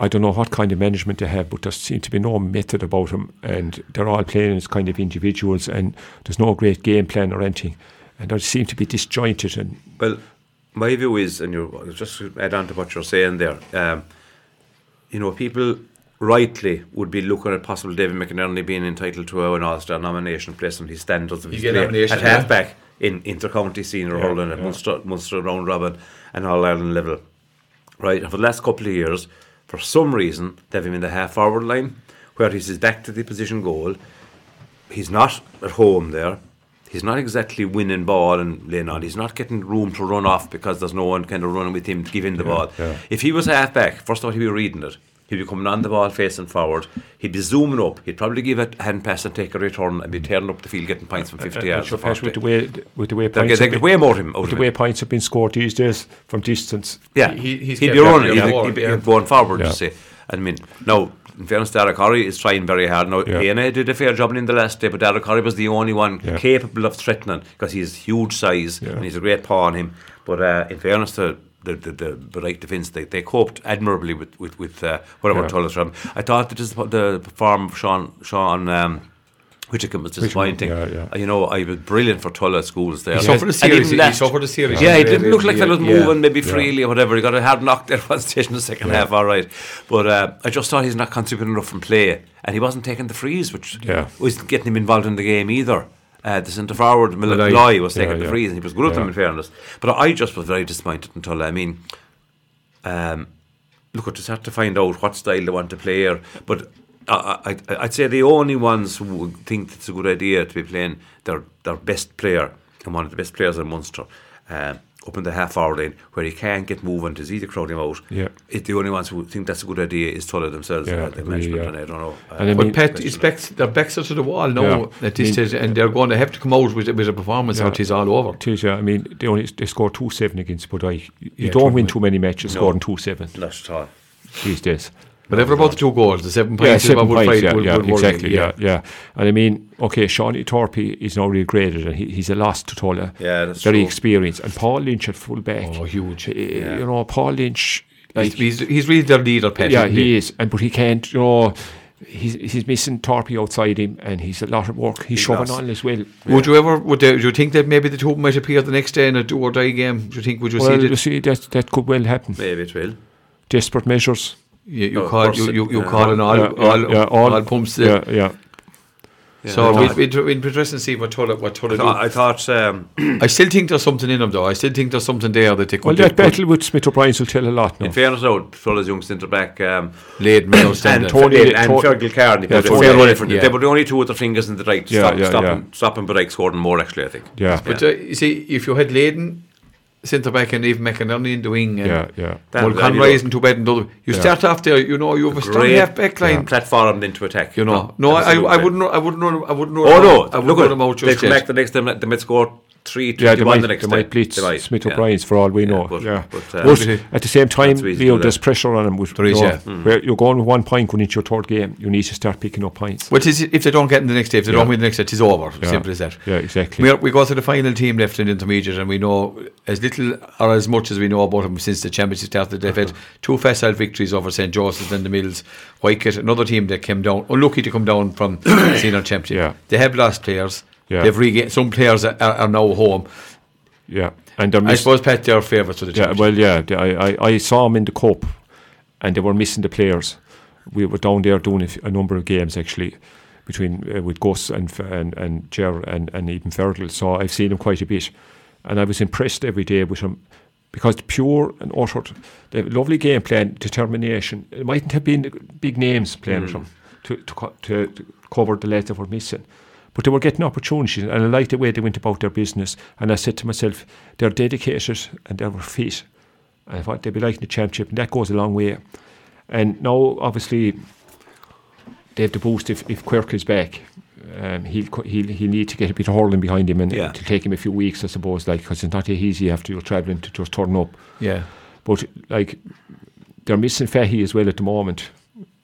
I don't know what kind of management they have, but there seems to be no method about them, and they're all playing as kind of individuals, and there's no great game plan or anything, and they seem to be disjointed. And Well, my view is, and you just add on to what you're saying there, um, you know, people rightly would be looking at possible David McInerney being entitled to an All-Star nomination based on his standards of He his play at yeah. halfback in inter-county senior Yeah, hurling at yeah. Munster, Munster round robin and All-Ireland level. Right, and for the last couple of years, for some reason, they have him in the half-forward line, where he's his back to the position goal. He's not at home there. He's not exactly winning ball and laying on. He's not getting room to run off because there's no one kind of running with him to give him the ball. yeah. If he was half back, first of all, he'd be reading it. He'd He'd be coming on the ball facing forward. He'd be zooming up. He'd probably give a hand pass and take a return and be tearing up the field, getting points from 50 yards. So to Pat, 40. with the way with the way They'll points get, they have get been- way more him. Out with the way points have been scored these days from distance. Yeah, He- he's he'd be running. He'd, going he'd be forward, going forward, Yeah. you see. I mean, now, in fairness, Derek Curry is trying very hard. Now, Yeah. Hannah did a fair job in the last day, but Derek Curry was the only one Yeah. capable of threatening because he's huge size Yeah. and he's a great paw on him. But uh, in fairness to the, the, the, the right defence, they, they coped admirably with, with, with uh, whatever Yeah. told us from. I thought that just the perform of Sean, Sean um, Whittaker was disappointing. yeah, yeah. Uh, You know, I was brilliant for Tulla schools there. He suffered a series. even He suffered a series. yeah, he didn't look like that was Yeah. moving maybe freely or whatever. He got a hard knock there one stage in the second half, all right. But uh, I just thought he's not contributing enough from play. And he wasn't taking the frees, which Yeah. wasn't getting him involved in the game either. Uh, the centre forward, Malloy. Was taking Yeah, the yeah. frees and he was good at them in fairness. But I just was very disappointed in Tulla. I mean, um, look, it's hard to find out what style they want to play here. But I, I, I'd say the only ones who think it's a good idea to be playing their, their best player and one of the best players in Munster um, up in the half hour lane where he can't get moving to either crowd him out. Yeah. It's the only ones who think that's a good idea is Tulla themselves. Yeah, uh, the agree, management, yeah. and I don't know. Uh, And But mean- Pat, his backs, their backs are to the wall now Yeah. at this mean- stage, and they're going to have to come out with, with a performance Yeah. out is all over. Tis, yeah, I mean, they only they scored two seven against Bodyke. You Yeah, don't win too many matches No. scoring two seven not at all. these days. Whatever about the two goals, the seven points is seven what would points. fight- Yeah, would- yeah, would worry exactly. Yeah. yeah, And I mean, okay, Shawnee Thorpe is now regraded, and he, he's a loss to Tulla. Yeah, that's very true. experienced. And Paul Lynch at full back. Oh, huge. Uh, You know, Paul Lynch. Like, He's, he's, he's really their leader, Pat. yeah, isn't he is, and but he can't. You know, he's he's missing Thorpe outside him, and he's a lot of work. He's shoving lost. on as well. Would you ever? Would, they, would you think that maybe the two might appear the next day in a do or die game? Do you think? Would you Well, see you that? see, that that could well happen. Maybe it will. Desperate measures. You, you No, call you, it- you, you yeah. call an all, Yeah, all, yeah, yeah, all, pumps. Yeah, There. yeah. So Yeah. we'd, we'd, we'd be interested to see what Tulla what Tulla I do. thought, I thought um, I still think there's something in them, though. I still think there's something there that they could. Well, they that battle with Smith O'Brien will tell a lot now. in fairness, now, Tulla's young centre back. Um, Laid me and outstanding. Tony- Tony and To- Fergal Carney. Yeah, Yeah, Tony- fair money yeah. They were the only two with their fingers in the right. Yeah, Stop, yeah, stopping, yeah. stopping Berwick scoring more, actually, I think. Yeah, But uh, you see, if you had Leyden centre back and even McInerney in the wing, and yeah, yeah. That- Mulcahy you know, isn't too bad in the other. You Yeah. start off there, you know, you have a strong half back line. platform into attack. You know, no, I, I, absolutely. I wouldn't, know, I wouldn't know, I wouldn't know. Oh no! I wouldn't Look know at them out they come yet. back the next time. They might score three Yeah, they twenty-one might, the next they time. might blitz They might, Smith yeah. O'Brien's for all we know. but- yeah. but, uh, But at the same time, that's easy to Leo, do there's that. pressure on him. With, There is, you know, yeah. Hmm. Where you're going with one point going into your third game, you need to start picking up points. But is if they don't get in the next day, if they Yeah. don't win the next day, it's over. Yeah. Simple as that. Yeah, exactly. We, are, we go to the final team left in intermediate, and we know as little or as much as we know about them since the championship started. They've had two facile victories over St Joseph's and the Mills. Whitegate, another team that came down, unlucky to come down from senior championship. Yeah. They have lost players. Yeah. They've regained some players are, are, are now home. yeah, and they're I suppose Pat, they're favourites to the Yeah, well, yeah, I, I, I saw them in the cup, and they were missing the players. We were down there doing a, f- a number of games actually, between uh, with Gus and and and Ger and and even Fergal. So I've seen them quite a bit, and I was impressed every day with them because the pure and utter, have lovely game plan, determination. It mightn't have been big names playing with them to to, co- to to cover the that were missing. But they were getting opportunities, and I liked the way they went about their business. And I said to myself, they're dedicated and they were fit. And I thought they'd be liking the championship, and that goes a long way. And now, obviously, they have the boost if, if Quirk is back. Um, he'll, he'll he'll need to get a bit of hurling behind him, and Yeah. it'll take him a few weeks, I suppose, like because it's not easy after you're travelling to just turn up. yeah. But like they're missing Fahy as well at the moment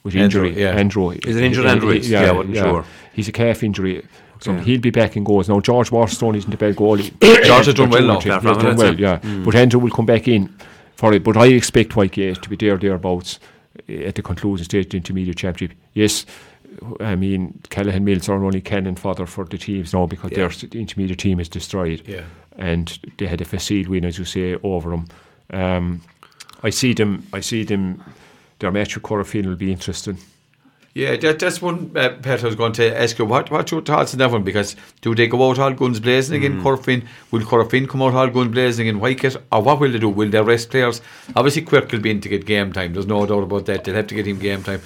with Andrew, injury. yeah. Andrew, Is it injured Andrew? Yeah, I wasn't sure. He's a calf injury. So Okay. he'll be back in goals. Now George Waterstone isn't the bad goalie. George has done well now. He's done well, it. yeah. But Andrew will come back in for it. But I expect Whitegate to be there thereabouts eh, at the conclusion stage of the intermediate championship. Yes, I mean Callaghan Mills are only cannon fodder for the teams now because Yeah. their the intermediate team is destroyed Yeah. and they had a facile win, as you say, over them. Um, I see them. I see them. Their match with Corofin will be interesting. Yeah, that, that's one uh, Pat I was going to ask you. What what's your thoughts on that one? Because do they go out all guns blazing again, Corofin? Will Corofin come out all guns blazing in Whitegate? Or what will they do? Will they rest players? Obviously, Quirk will be in to get game time. There's no doubt about that. They'll have to get him game time.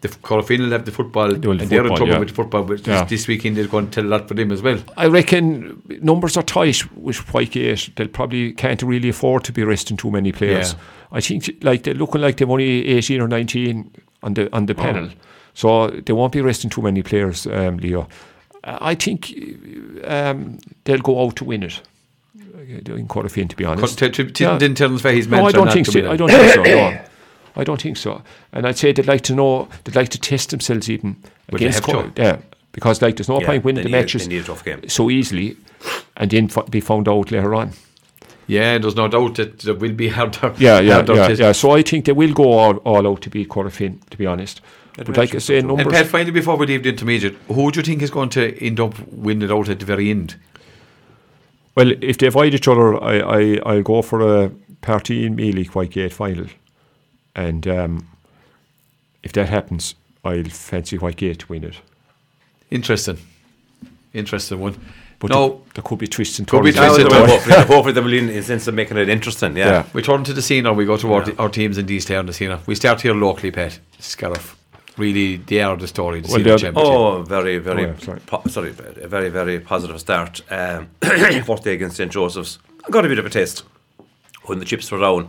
the quarter-final have the football, will and the they're in trouble yeah. with the football. But Yeah. this, weekend is going to tell a lot for them as well. I reckon numbers are tight with Whitegate. They'll probably can't really afford to be resting too many players. Yeah. I think like they're looking like they've only 18 or 19 on the on the Oh. panel. So they won't be resting too many players, um, Leo. I think um, they'll go out to win it uh, in quarter fin, to be honest. Cut- to- to- Yeah. Didn't tell them his No, I don't think so. I don't think so. No. I don't think so. And I'd say they'd like to know, they'd like to test themselves even they against have Co- yeah, because like there's no Yeah, point winning the matches they a game. so easily, and then f- be found out later on. Yeah, there's no doubt that there will be harder. Yeah, yeah, harder yeah, yeah. So I think they will go all, all out to beat quarter to be honest. But like I say, numbers. And. Pat, finally, before we leave the intermediate, who do you think is going to end up winning it out at the very end? Well, if they avoid each other, I, I, I'll go for a party in Mealy Whitegate final. And um, if that happens, I'll fancy Whitegate to win it. Interesting. Interesting one. But no, there, there could be twists and turns. Could be turns. twists and Well, turns. hopefully, hopefully they will in, in sense of making it interesting. Yeah. Yeah. we turn to the scene or we go to our, our teams in these towns. the scene. we start here locally, Pat. Scariff. Really, they are the story. The Well, senior they're- championship. Oh, very, very, Oh, yeah, sorry. po- sorry, a very, very positive start. Um, first day against St Joseph's, got a bit of a taste when the chips were down.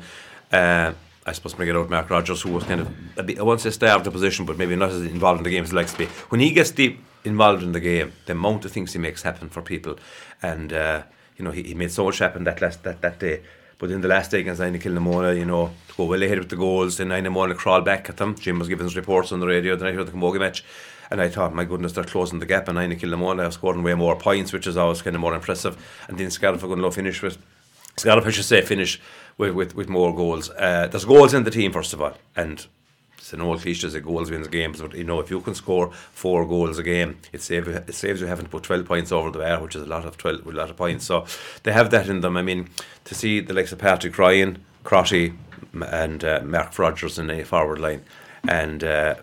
Uh, I suppose bring it out Mark Rogers, who was kind of a bit, I won't say starved the position, but maybe not as involved in the game as he likes to be. When he gets deep involved in the game, the amount of things he makes happen for people, and uh, you know he, he made so much happen that last that, that day. But in the last day against Inagh Kilnamona, you know, to go well ahead with the goals, then Nina Mona crawl back at them. Jim was giving his reports on the radio the night of the Camogie match. And I thought, my goodness, they're closing the gap. And Inagh Kilnamona have scored way more points, which is always kind of more impressive. And then Scariff are going to finish with, Scariff, I should say, finish with, with, with more goals. Uh, there's goals in the team, first of all. And it's an old cliche that goals wins games, but you know if you can score four goals a game, it saves you, it saves you having to put twelve points over the bar, which is a lot of twelve, a lot of points. So they have that in them. I mean, to see the likes of Patrick Ryan, Crotty, and uh, Mark Rogers in a forward line, and. Uh,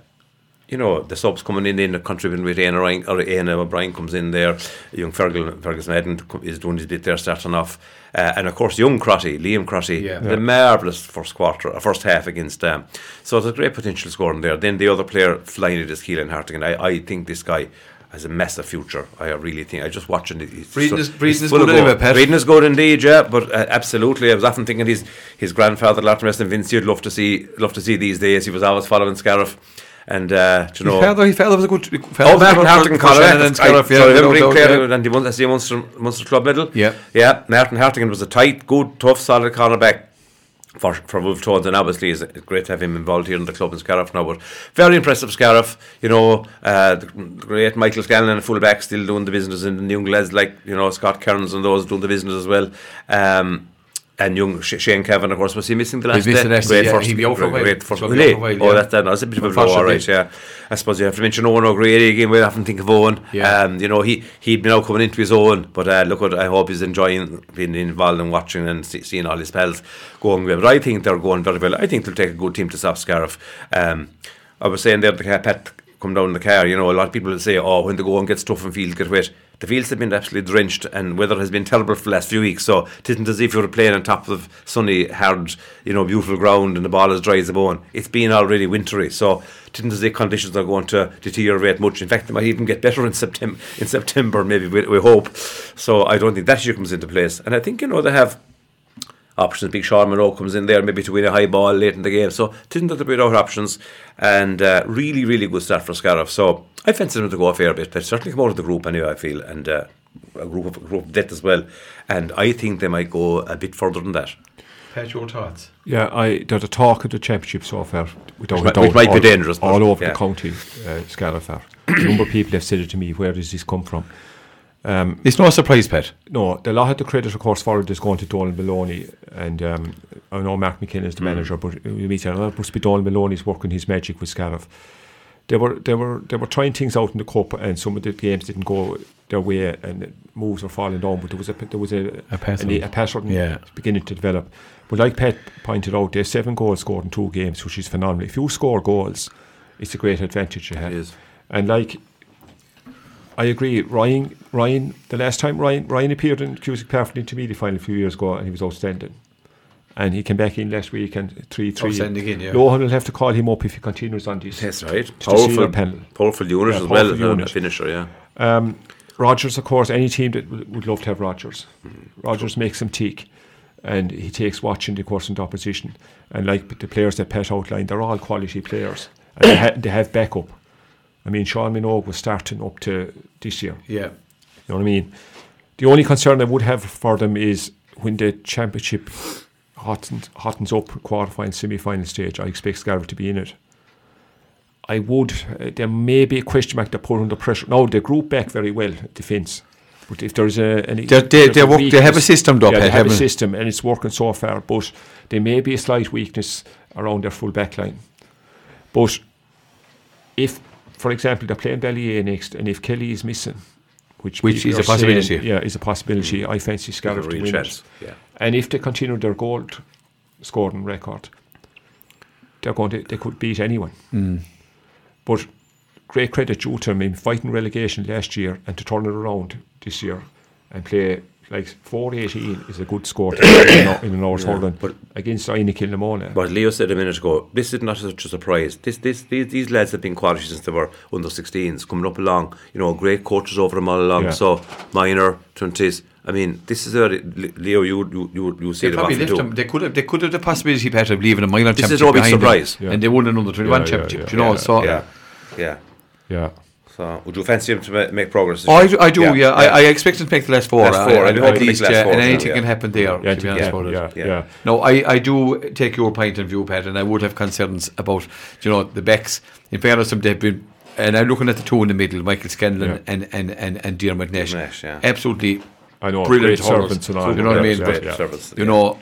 you know, the subs coming in, in contributing with Aina Ryan, or Aina O'Brien comes in there, young Fergal, Fergus Madden is doing his bit there, starting off. Uh, and of course, young Crotty, Liam Crotty, Yeah. the marvellous first quarter, uh, first half against them. So there's a great potential scoring there. Then the other player flying it is Keelan Hartigan. I, I think this guy has a massive future. I really think. I just watching it. he's Breeding so- is- breeding is good of anyway, go. Pat. Breeding is good indeed, yeah. But uh, absolutely, I was often thinking his his grandfather, Latimer Weston Vince, you'd love to see love to see these days. He was always following Scariff. And uh, do you know, father, his father was a good. Oh, Martin Hartigan, and Scariff, yeah, Sorry, without remember doubt, yeah. and he won the Munster, Munster Club medal. Yeah. yeah. Martin Hartigan was a tight, good, tough, solid cornerback for for Wolfe Tones, and obviously it's great to have him involved here in the club in Scariff now. But very impressive Scariff, you know, uh, the great Michael Scanlon, a fullback, still doing the business, and the young lads like you know Scott Kearns and those doing the business as well. Um, and young Sh- Shane Kevin, of course, was he missing the last day? the last Great yeah. first, be out for a while. great first. He'll Will be out he? for a while, Oh, yeah. that, that, that's a bit of a blow, all right, yeah. I suppose you have to mention Owen O'Grady again. We often think of Owen. Yeah. Um, you know, he he'd been out coming into his own, but uh, look, what I hope he's enjoying being involved and watching and see, seeing all his pals going well. But I think they're going very well. I think they'll take a good team to South Scariff. Um, I was saying there, the Pat come down in the car. You know, a lot of people will say, "Oh, when the going gets tough and fields get wet." The fields have been absolutely drenched, and weather has been terrible for the last few weeks. So it isn't as if you were playing on top of sunny, hard, you know, beautiful ground, and the ball is dry as a bone. It's been already wintry, so it isn't as if conditions are going to deteriorate much. In fact, they might even get better in September. In September, maybe we, we hope. So I don't think that issue comes into place, and I think you know they have options. Big Sean Monroe comes in there maybe to win a high ball late in the game. So didn't that be without options and uh, really, really good start for Scariff. So I fancy them to go a fair bit, but certainly come out of the group anyway, I feel, and uh, a group of, group of death as well. And I think they might go a bit further than that. Pat, your thoughts? Yeah, I there's a talk of the championship so far. Without Which might- a doubt, which might be all, dangerous, all over yeah. the county. Uh, Scariff are. a number of people have said it to me. Where does this come from? It's no surprise, Pat. No, the lot of the credit, of course, for it is going to Donald Maloney, and um, I know Mark McKinnon is the manager, but we meet that must be Donald Maloney's working his magic with Scariff. They were they were they were trying things out in the cup, and some of the games didn't go their way, and moves were falling down. But there was a there was a A pattern. a, a pattern Yeah. beginning to develop. But like Pat pointed out, there's seven goals scored in two games, which is phenomenal. If you score goals, it's a great advantage you have. It. And like I agree. Ryan, Ryan, the last time Ryan, Ryan appeared in Cusack for the intermediate final a few years ago, and he was outstanding. and he came back in last week and three three. Outstanding again, yeah. Lohan will have to call him up if he continues on this. That's right. Powerful, panel. powerful unit Yeah, as well as a finisher, yeah. Um, Rogers, of course, any team that w- would love to have Rogers. Rogers makes him tick, and he takes watching the course into opposition. And like the players that Pat outlined, they're all quality players, and they, ha- they have backup. I mean, Sean Minogue was starting up to this year. Yeah. You know what I mean? The only concern I would have for them is when the championship hottens, hottens up quarterfinal, semi-final stage. I expect Scarborough to be in it. I would. Uh, there may be a question mark to put under pressure. No, they group back very well defence. But if there's a, any, They- they- they a work- they have a system, though, Yeah, they have a system, and it's working so far. But there may be a slight weakness around their full back line. But if, for example, they're playing Ballyea next, and if Kelly is missing, which Which is a are saying- possibility. yeah, is a possibility. Mm. I fancy Scariff to win chance. it. Yeah. And if they continue their goal scoring record, they're going to they could beat anyone. Mm. But great credit due to them in fighting relegation last year and to turn it around this year and play like 418 is a good score to in, a- in an hour's hurling but- against Inagh Kilnamona. But Leo said a minute ago, this is not such a surprise. This, this, these, these lads have been quality since they were under 16s, coming up along. You know, great coaches over them all along. Yeah. So minor, twenties. I mean, this is a Leo. You you you, you see They the probably left them. They could have. They could have the possibility, Pat, of leaving a minor This is championship no big surprise. Yeah. and they won an under twenty one Yeah, yeah, championship. yeah, you know, yeah. so Yeah, yeah. yeah. So would you fancy him to make progress? Oh, I do. I, do, yeah, I, I expect them to make the last four. Last uh, four, I, I'd I, hope at to least, last yeah, four, and yeah. anything can happen there. Yeah, to be yeah, honest yeah, about it. yeah, Yeah. yeah. No, I, I do take your point of view, Pat, and I would have concerns about, you know, the backs. In fairness, they've been, and I'm looking at the two in the middle, Michael Scanlon Yeah. and, and, and, and Diarmuid Nash. Nash, yeah. Absolutely I know, brilliant great hurlers. servants and all. You know what I mean? yeah, But, yeah. Service, you yeah. know,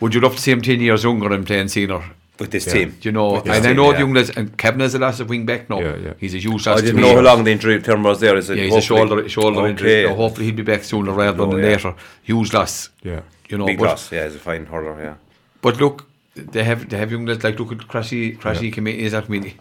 would you love to see him 10 years younger and playing senior? With this Yeah. team. You know, With this and I know yeah. the young lads, and Kevin has a loss of wing back now. Yeah, yeah. He's a huge I loss to didn't know how long the injury term was there. Is it Yeah, he's a shoulder shoulder okay. injury. Now, hopefully he'll be back sooner rather Oh, than yeah. later. Huge loss. Yeah. You know, Big but, loss. Yeah, he's a fine hurler. Yeah. but look, they have they have young lads like look at Crashy Crashy yeah. is that mean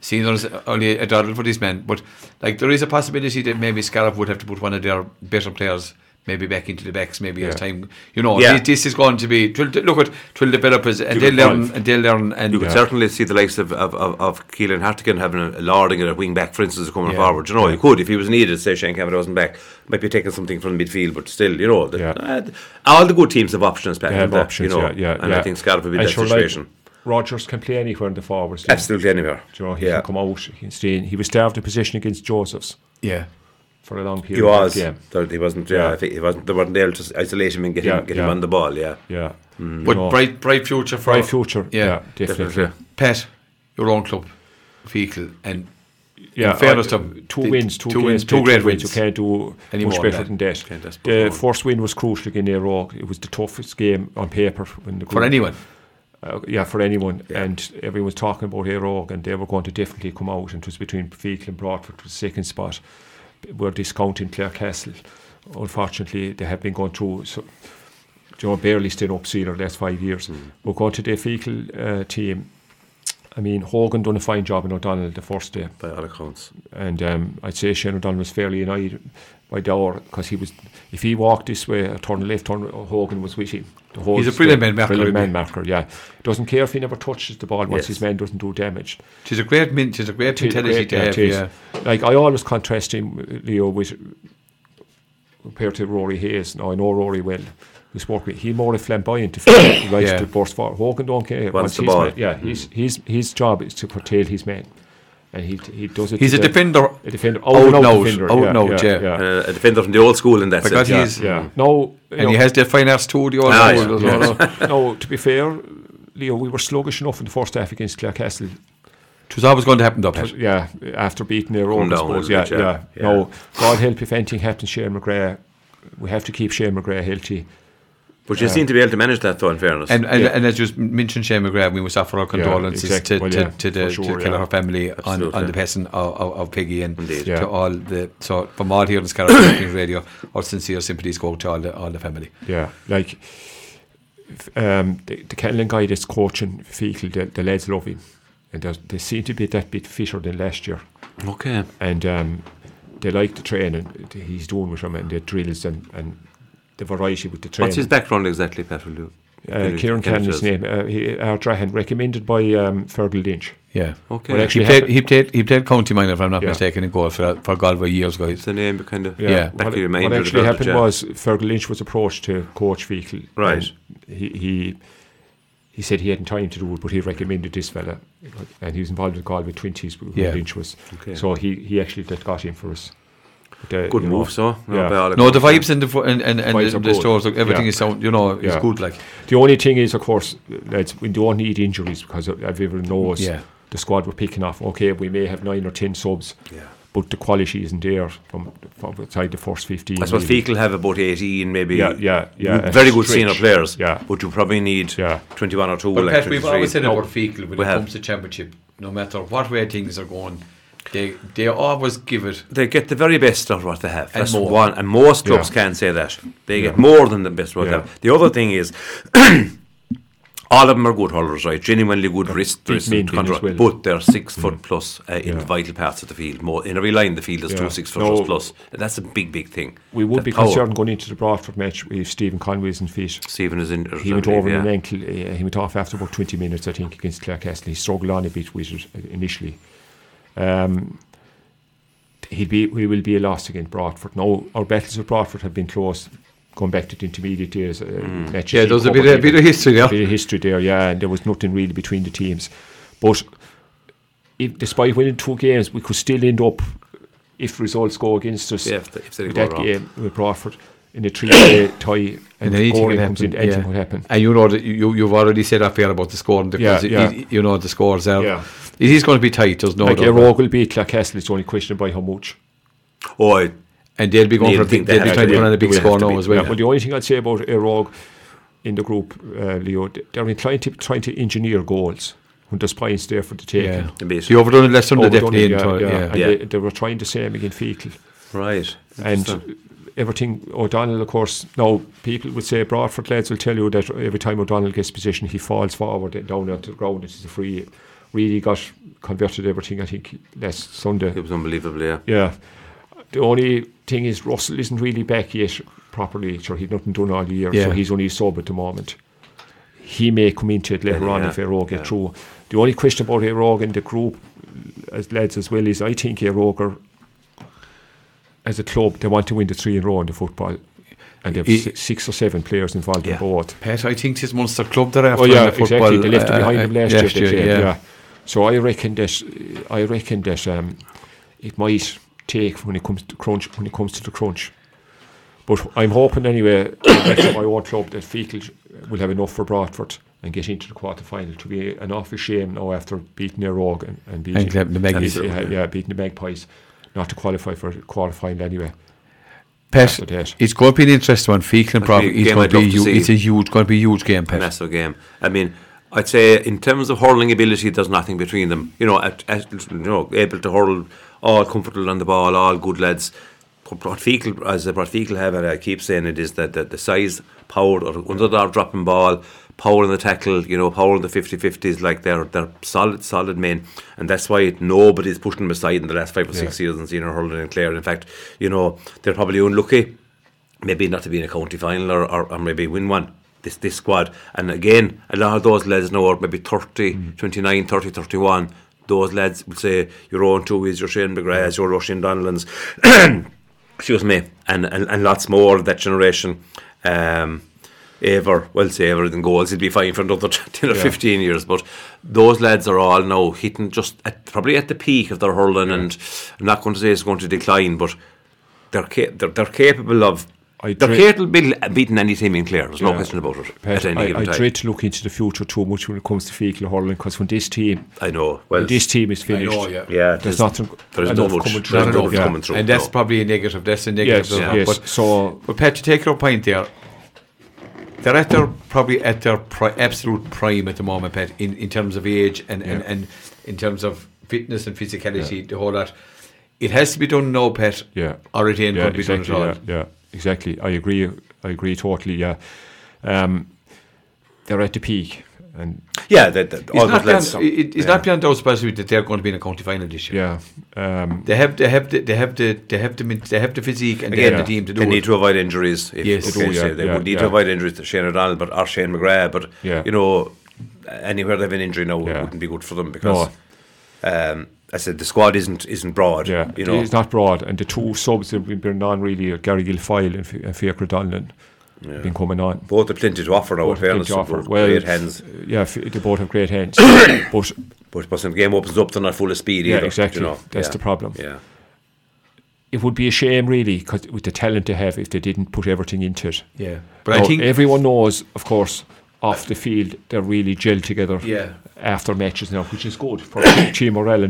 seniors only a dollar for these men, But like there is a possibility that maybe Scariff would have to put one of their better players maybe back into the backs maybe as time you know Yeah. this, this is going to be twill, look at twill developers and they'll learn find- and they'll learn and You could Yeah. certainly see the likes of of, of, of Keelan Hartigan having a, a Lording at a wing back, for instance, coming Yeah. forward. You know, you could if he was needed. Say Shane Cameron wasn't back, might be taking something from the midfield, but still, you know, the, Yeah. uh, all the good teams have options. Back They have there, options, you know, yeah, yeah. and yeah. I think Scariff would be in And that sure, like, situation. Rogers can play anywhere in the forwards. line. Absolutely anywhere. Do you know, he yeah, can come out, he can stay in. He was starved a position against Joseph's yeah for a long he period. of was. the game. There- He wasn't. Yeah, Yeah. I think he wasn't. They weren't able to isolate him and get Yeah, him, get yeah. him on the ball. Yeah, Yeah. You but know, bright bright future for bright future. yeah, Yeah, definitely. definitely. Pat your own club Feakle and Yeah, in fairness I- to two the- wins, two, two games, wins, two great wins. wins. You can't do Any much more better than than that. Can't ask for The more. first win was crucial against Éire Óg. It was the toughest game on paper when the for anyone Uh, yeah, for anyone. Yeah. And everyone was talking about Éire Óg and they were going to definitely come out. And it was between Feakle and Broadford for the second spot. We're discounting Clarecastle. Unfortunately, they have been going through. So, you know, barely staying up the last five years. We're going to the Feakle uh, team. I mean, Hogan done a fine job in O'Donnell the first day. by all accounts. And um, I'd say Shane O'Donnell was fairly annoyed by Dower because he was, if he walked this way, or turn left, turn Hogan was with him. The whole He's a brilliant man marker, Brilliant isn't man marker, yeah. Doesn't care if he never touches the ball once Yes. his man doesn't do damage. she's a great min she's a great T- mentality great, to yeah, have yeah Like I always contrast him, Leo, with compared to Rory Hayes. Now I know Rory well. We spoke with he's more a flamboyant defender. He likes Yeah. to burst forward. Hogan don't care. Wants the his ball. man- yeah, his his his job is to curtail his man, and he he does it. he's a the- defender a defender, Out out and and out out, defender, out yeah, and out, yeah. yeah. Uh, a defender from the old school in that Because sense. he yeah. Yeah. No, and he has the fine arts too the old Ah, school, yeah. you know. no. To be fair, Leo, we were sluggish enough in the first half against Clarecastle. it was always going to happen though Pat. Yeah, after beating their own, I down a suppose. Yeah, bit, yeah, yeah. No, God help if anything happens, to Shane McGrath. We have to keep Shane McGrath healthy. But you seem to be able to manage that, though. In fairness, And, and, Yeah. and as you mentioned, Shane McGrath, we must offer our condolences exactly. to, Well, to, yeah, to the, sure, to the yeah. Kelleher family on, Absolutely. on the passing of, of, of Peggy and Indeed. Yeah. to all the so from all here in Scariff Radio, our sincere sympathies go to all the all the family. Yeah, like um, the, the Kenlin guy that's coaching Feakle, the, the lads love him, and they seem to be that bit fitter than last year. okay. and um, they like the training that he's doing with them and the drills and, and the variety with the training. What's his background exactly, Pat? Will you? Uh, Kieran Cannon's name. Uh, he, Ardrahan, recommended by um, Fergal Lynch. Yeah. Okay. Well, He actually, played, he played he played county minor if I'm not Yeah. mistaken in goal for for Galway years ago. It's the name kind of Yeah. That what, could remind what actually happened was Fergal Lynch was approached to coach Feakle. Right. He, he he said he hadn't time to do it, but he recommended this fella, and he was involved with Galway twenties. Yeah. Lynch was, Okay. so he he actually that got him for us. But, Good you know, move, so. yeah. by No, the vibes and the fo- and and, and Vibes the, are the good. stores, everything Yeah. is sound. You know, it's Yeah. good. Like The only thing is, of course, lads, we don't need injuries because everyone knows Yeah. the squad we're picking off. Okay, we may have nine or ten subs, Yeah. but the quality isn't there from, from outside the first fifteen. I suppose really. Feakle have about 18, maybe. Yeah, yeah, yeah, mm, Very good senior players. Yeah. But you probably need Yeah. 21 or 2. But like Pat, we've 23. always said No. about Feakle when We it have. comes to championship, no matter what way things are going, they they always give it. They get the very best out of what they have. And That's more. one, and most clubs Yeah. can say that. They get more than the best what they have. The other thing is, all of them are good hurlers, right? Genuinely good wrist, big wrist and control. well. But they're six foot plus uh, in Yeah. vital parts of the field. More in every line, the field is Yeah. two six No. footers plus. That's a big, big thing. We would That be power. concerned going into the Broadford match if Stephen Conway's in fit. Stephen is in. He went over in an ankle. Uh, he went off after about 20 minutes, I think, against Clarecastle. He struggled on a bit with it uh, initially. Um, he'd be, we will be a loss against Broadford. Now, our battles with Broadford have been close, going back to the intermediate years. Uh, matches Yeah, he there's a bit, a bit of history there. A bit of history there, yeah, and there was nothing really between the teams. But if, despite winning two games, we could still end up, if results go against us, Yeah, if they- if they with go that wrong. game with Broadford in a three-way tie, and anything scoring comes happen. in, anything yeah. could happen. And you know that you you've already said up here about the scoring because Yeah, yeah. it- you know the scores are. Yeah. It is going to be tight. There's no like doubt. Rogue will beat Clarecastle, it's only question by how much. Oh, I- and they'll be going for a big. they They'll be trying to to be- run on a big score now as well. Yeah, well, the only thing I'd say about Rogue in the group, uh, Leo, they're inclined to trying to engineer goals when there's points there for the taking. Yeah. a bit. You overdone it less than the Overdone definitely. it, yeah, into it, yeah. yeah. And Yeah. They, they were trying the same against Fecal. Right. And Interesting. everything, O'Donnell, of course, now people would say Broadford lads will tell you that every time O'Donnell gets position, he falls forward and down onto the ground. It's a free. Really got converted everything, I think, last Sunday. It was unbelievable, yeah. Yeah. The only thing is Russell isn't really back yet properly. Sure, he's nothing done all year, Yeah. so he's only a sub at the moment. He may come into it later Yeah, on yeah, if Éire Óg get yeah. through. The only question about Éire Óg in the group as lads as well is I think Éire Óg are as a club they want to win the three in a row in the football. And they have I- si- six or seven players involved Yeah. in both. Pat, I think this Munster club they're after Oh in yeah, the football. exactly. They left it uh, behind uh, them last, last year. year, played, yeah. So I reckon that I reckon that um, it might take when it comes to crunch when it comes to the crunch. But I'm hoping anyway back to my own club that Feakle will have enough for Broadford and get into the quarter final to be an awful shame now after beating their rogue and, and beating And the Magpies. yeah, yeah, beating the Magpies, not to qualify for qualifying anyway. Pat, it is. going to be an interesting one. Feakle and That'd be Prof. a It's going to be love to hu- see. it's a huge, going to be a huge game, a massive game. I mean, I'd say in terms of hurling ability, there's nothing between them. You know, at, at, you know, able to hurl, all comfortable on the ball, all good lads. What Feakle, as what Feakle have, and I keep saying it is that the, the size, power, or underdog dropping ball, power in the tackle, you know, power in the 50-50s, like they're they're solid, solid men, and that's why nobody's pushing them aside in the last five or six years in senior hurling and Clare. In fact, you know, they're probably unlucky maybe not to be in a county final or, or, or maybe win one this this squad. And again a lot of those lads now are maybe 30 29 30 31 those lads would say your own two is your Shane McGrath's your Russian Donlands excuse me. And, and and lots more of that generation. Um Ever, well, say ever in goals, he'll be fine for another 10 or Yeah. 15 years. But those lads are all now hitting just at, probably at the peak of their hurling, and I'm not going to say it's going to decline, but they're they're, they're capable of I they're dread- capable of uh, beating any team in Clare. There's no question about it. Pat, at any I, given I time, dread to look into the future too much when it comes to Feakle hurling because when this team, I know. Well, this team is finished, know, yeah. yeah, there's nothing there's no much, coming through. Not no enough, yeah. coming through. And that's no. probably a negative. That's a negative. Yes, doesn't yes. But, so but Pat, to take your point there, they're at their probably at their pri- absolute prime at the moment, Pat, in, in terms of age and, and, Yeah. and in terms of fitness and physicality, the whole lot. It has to be done now, Pat. Yeah. Or it ain't yeah, going to be exactly, done at all. yeah, yeah, exactly. I agree. I agree totally. Yeah, um, they're at the peak, and Yeah, that, that, It's, not beyond, it, it's not beyond those possibility that they're going to be in a county final this year. Yeah. Um, They have, they have, the, they have the, they have the, they have the physique and they Again, have the team to do they it. need to avoid injuries. If, Yes. okay, They do, so yeah, they yeah, would need yeah. to avoid injuries to Shane O'Donnell, but or Shane McGrath. But Yeah. you know, anywhere they have an injury now Yeah. wouldn't be good for them because, um, I said the squad isn't isn't broad. yeah, you know, it's not broad, and the two subs that we've been on really are Gary Gilfoyle and, F- and Fiachra Donlan been coming on. both have plenty to offer now. Both fairness, plenty to offer. Well, great hands. uh, Yeah, f- they both have great hands, but But but when the game opens up, they're not full of speed Yeah, either. exactly. You know? That's yeah. the problem. Yeah, it would be a shame really, because with the talent they have, if they didn't put everything into it. Yeah, but I think everyone knows, of course, off the field they're really gelled together. Yeah. After matches now, which is good for team morale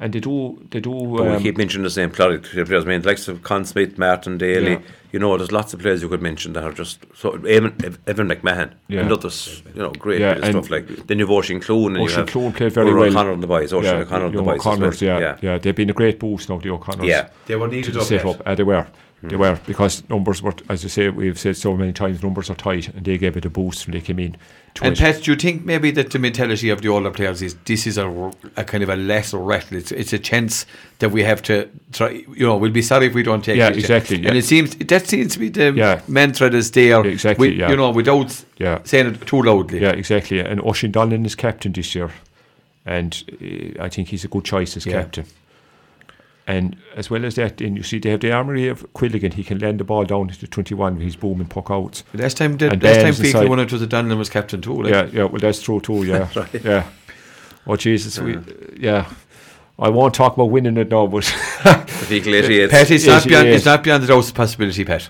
and they do they do. but um, we keep mentioning the same players. players. I mean, like of Con Smith, Martin Daly. Yeah. You know, there's lots of players you could mention that are just so. Evan, Evan McMahon Yeah. and others. You know, great Yeah, and stuff like. Then you've Ocean Clune and you Ocean have Clune played very Oireann well. O'Connor and the boys. Ocean yeah, O'Connor and the boys. as well. Yeah, yeah, yeah, they've been a great boost now. The O'Connors, Yeah. they were needed the up. set up. Uh, they were, they Hmm. were because numbers were, as you say, we've said so many times, numbers are tight, and they gave it a boost when they came in. To And it. Pat, do you think maybe that the mentality of the older players is this is a, a kind of a lesser rattle? It's, it's a chance that we have to try. You know, we'll be sorry if we don't take. It. Yeah, this. exactly, And yeah. it seems that seems to be the Yeah. mantra that's there. Exactly, with- yeah. You know, without Yeah. saying it too loudly. Yeah, exactly. And Oisín Donlan is captain this year, and uh, I think he's a good choice as Yeah. captain. And as well as that, and you see they have the armory of Quilligan. He can land the ball down to 21 with his booming puck out. Last time, the, And last time inside. won it was a Donlan was captain too. Like. Yeah, yeah. Well, that's true too. Yeah, yeah. Oh Jesus, we yeah. I won't talk about winning it now, but Feakle 88. Pat, it's not beyond. yes. It's not beyond the doubt possibility, Pat.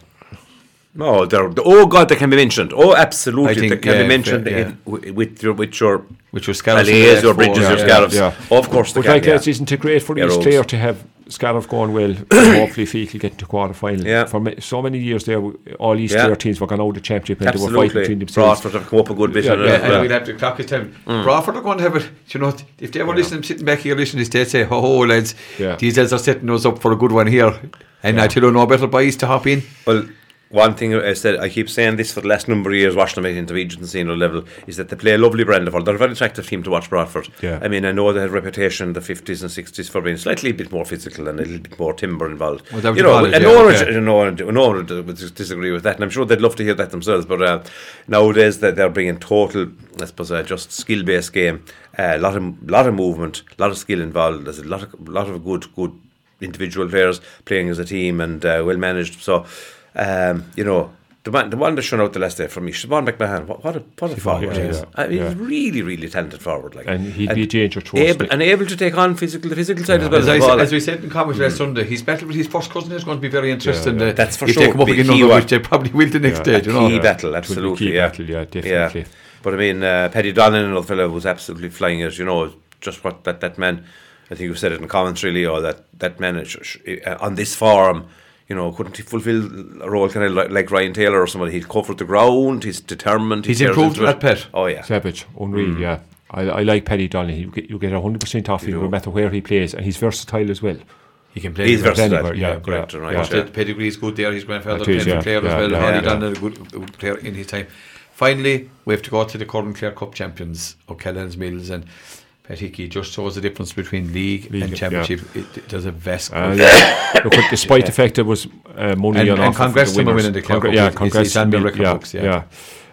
No, they're, oh God, they can be mentioned. Oh, absolutely, I think, they can yeah, be mentioned fair, yeah. in, with your with your Which was Scariffs in the Allays, last your four, Bridges, yeah. your Scariffs. yeah. Of course, they but can. like yeah. that, isn't it great for Yeah, East Rose. Clare to have Scariff going well? hopefully, Feakle get to quarter final. Yeah. For ma- so many years there, all these Yeah. Teams were going out of the championship and they were fighting between themselves. Broadford have come up a good bit. Yeah, yeah, Yeah, and we'll have to clock his time. Mm. Broadford are going to have it. You know, if they were listening, sitting back here listening they'd say, "Oh, oh, lads, Yeah. these lads are setting us up for a good one here." And I tell you, no better boys to hop in. Well, one thing I said, I keep saying this for the last number of years, watching them at intermediate and senior level, is that they play a lovely brand of football. They're a very attractive team to watch, Broadford. Yeah. I mean, I know they had a reputation in the 50s and 60s for being slightly a bit more physical and a little bit more timber involved. That you know, call and Yeah, no, one, okay. no, one, no would would disagree with that, and I'm sure they'd love to hear that themselves. But uh, nowadays, that they're bringing total, I suppose, uh, just skill based game, a lot of lot of movement, a lot of skill involved. There's a lot of lot of good good individual players playing as a team and uh, well managed. So, um, you know. The, man, the one that shone out the last day for me, Stefan McMahon, what, what a, what a forward he yeah, is. yeah, I mean, yeah. He's really, really talented forward. Like, And he'd be a danger to able, like- And able to take on physical, the physical side as well. As, as, I, well, said- as we said in comments last Sunday, his battle with his first cousin is going to be very interesting. Yeah, yeah. uh, That's for if sure. they come up Be against key another, one. which they probably will the next Yeah, stage. You know, key Yeah. battle, It would be absolutely. key yeah. battle, yeah, definitely. But I mean, uh, Paddy Donlan, another fellow, was absolutely flying it. You know, just what that, that man. I think you said it in comments really, or that that man is- sh- uh, on this farm. You know, couldn't he fulfil a role kind of like, like Ryan Taylor or somebody? He'd cover the ground. He's determined. he He's cares improved into that pet. Oh yeah, Savage, unreal, mm. yeah. I, I like Paddy Donnelly. You get you get hundred percent off him, no matter where he plays, and he's versatile as well. he can play. he's anywhere. versatile. anywhere, yeah, Yeah, correct. yeah, Right. yeah. yeah. The pedigree is good there. His grandfather It played is, for yeah, as well. yeah, Hardy yeah. done a good, good player in his time. Finally, we have to go to the Curran Clare Cup champions, O'Callaghan's Mills, and Pat Hickey just shows the difference between league, League, and yeah. championship. It, it does a vast. Uh, yeah. Look, despite the fact there was uh, money And- on and offer for congrats the to winners. winning the Clare Congra- Cup. Yeah, It's- congrats it's on to record yeah, books, yeah.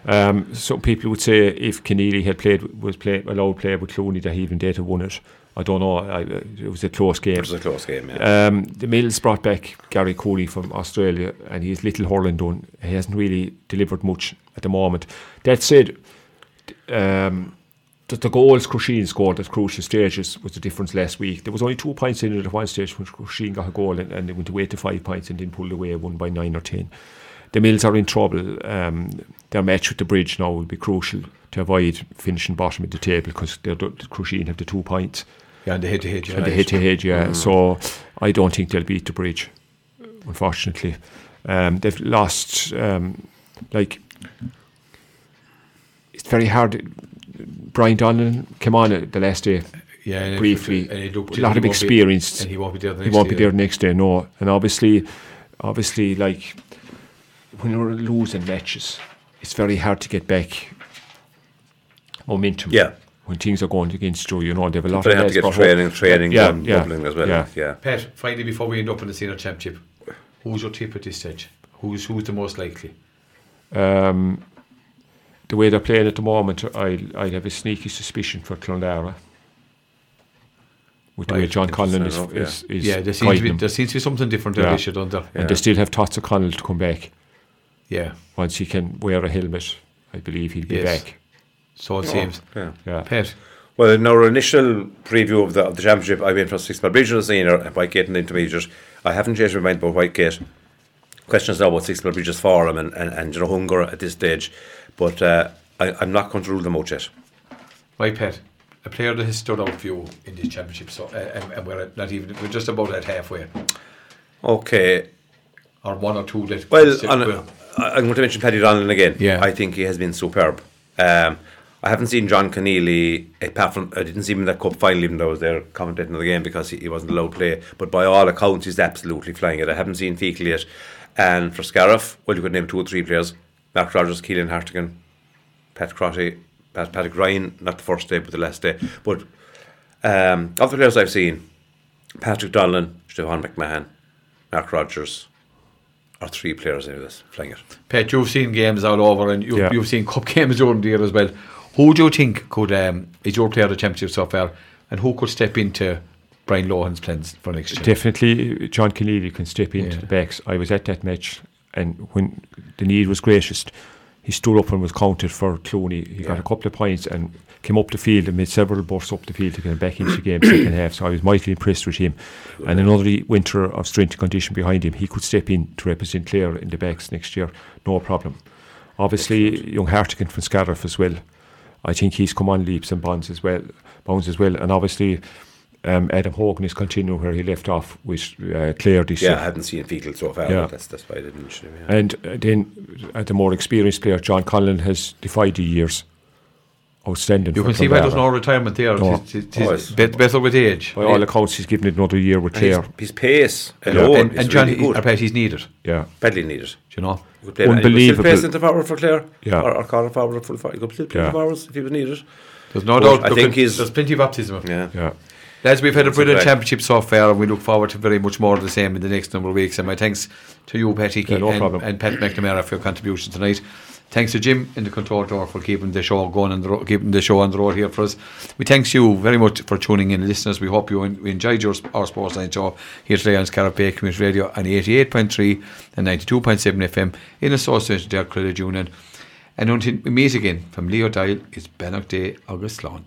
yeah. Um, some people would say if Keneally had played was play, allowed to play with Clooney that he even they'd have won it. I don't know. I, it was a close game. It was a close game. Yeah. Um, the Mills brought back Gary Cooley from Australia, and he's little hurling done. He hasn't really delivered much at the moment. That said, um, the, the goals Crusheen scored at crucial stages was the difference last week. There was only two points in it at the one stage when Crusheen got a goal, and, and they went away to five points and then pulled away, one by nine or ten. The Mills are in trouble. Um, their match with the Bridge now will be crucial to avoid finishing bottom of the table because the Crusheen have the two points. yeah, and the head to head. And the head to head, yeah. So I don't think they'll beat the bridge, unfortunately. Um, they've lost, um, like, it's very hard. Brian Donlan came on uh, the last day Yeah, and it- briefly. and it a lot of won't be- experience. and he won't be there. The he next won't day, be there next day, no. And obviously, obviously, like, when you're losing matches, it's very hard to get back momentum. Yeah. when things are going against you. You know, they have a lot They of have to get training, hope. training Yeah, done, yeah, Dublin as well. yeah. yeah. Pat, finally, before we end up in the senior championship, who's your tip at this stage? Who's who's the most likely? Um, the way they're playing at the moment, I I have a sneaky suspicion for Clonlara. With the way John Conlon is, interesting enough, is, is yeah, there seems to be there seems to be something different there Yeah. this year, don't there? and they still have Tots O'Connell to come back. Yeah, Once he can wear a helmet, I believe he'll be Yes. back. so it seems. Oh, yeah. Yeah. Pat, Well, in our initial preview of the, of the championship, I went for Six Bridge as a senior and Whitegate and the intermediate. I haven't changed my mind about Whitegate. Questions now about Six Bridges for him and, and, and you know, hunger at this stage. But uh, I, I'm not going to rule them out yet. my pet, a player that has stood out for you in this championship. So, uh, and, and we're not even we're just about at halfway, Okay. or one or two that. Well, on a, I- I'm going to mention Paddy Donlan again. Yeah. I think he has been superb. Um, I haven't seen John Keneally, apart from, I didn't see him in that cup final, even though I was there commentating on the game because he, he wasn't allowed to play. But by all accounts, he's absolutely flying it. I haven't seen Feakle yet. And for Scariff, well, you could name two or three players Mark Rogers, Keelan Hartigan, Pat Crotty, Pat, Patrick Ryan, not the first day, but the last day. But um, of the players I've seen, Patrick Donlan, Stefan McMahon, Mark Rogers, are three players in this flying it. Pat, you've seen games all over, and you, Yeah. you've seen cup games during the year as well. Who do you think could um, is your player of the championship so far, and who could step into Brian Lohan's plans for next year? Definitely, John Keneally can step into Yeah. the backs. I was at that match, and when the need was greatest, he stood up and was counted for Clooney. He got a couple of points and came up the field and made several bursts up the field to get him back into the game second half. So I was mightily impressed with him. And another winter of strength and condition behind him, he could step in to represent Clare in the backs next year, no problem. Obviously, young Hartigan from Scariff as well. I think he's come on leaps and bounds as well, bounds as well. And obviously, um, Adam Hogan is continuing where he left off with uh, Clare this Yeah, I hadn't seen Feakle so far. Yeah. but That's, that's why I didn't mention him. Yeah. And uh, then uh, the more experienced player, John Conlon, has defied the years. Outstanding. You for can see why there's no retirement there. No. It's, it's, Oh, it's it's- bet- better with age. By all accounts, he's given it another year with And his, Clare. his pace Yeah. alone and, and John, really he, good. or Pat, he's needed. Yeah, Badly needed. Do you know? He could play and he could still play centre forward for Clare. Yeah. Or, or corner forward or full forward. He could still play Yeah. forwards if he was needed. There's no But doubt. I Look, think he's- there's plenty of optimism. Yeah. yeah. Lads, we've had a brilliant championship so far, and we look forward to very much more of the same in the next number of weeks. And my thanks to you, Patty, Yeah, no and, and Pat McNamara for your contribution tonight. Thanks to Jim in the control tower for keeping the show going and ro- keeping the show on the road here for us. We thanks you very much for tuning in, listeners. We hope you en- we enjoyed your our sports line show here today on Scariff Bay Community Radio on 88.3 and 92.7 FM in association with Derg credit union. And until we meet again, from Leo Doyle, it's Bannock Day, August Lawn.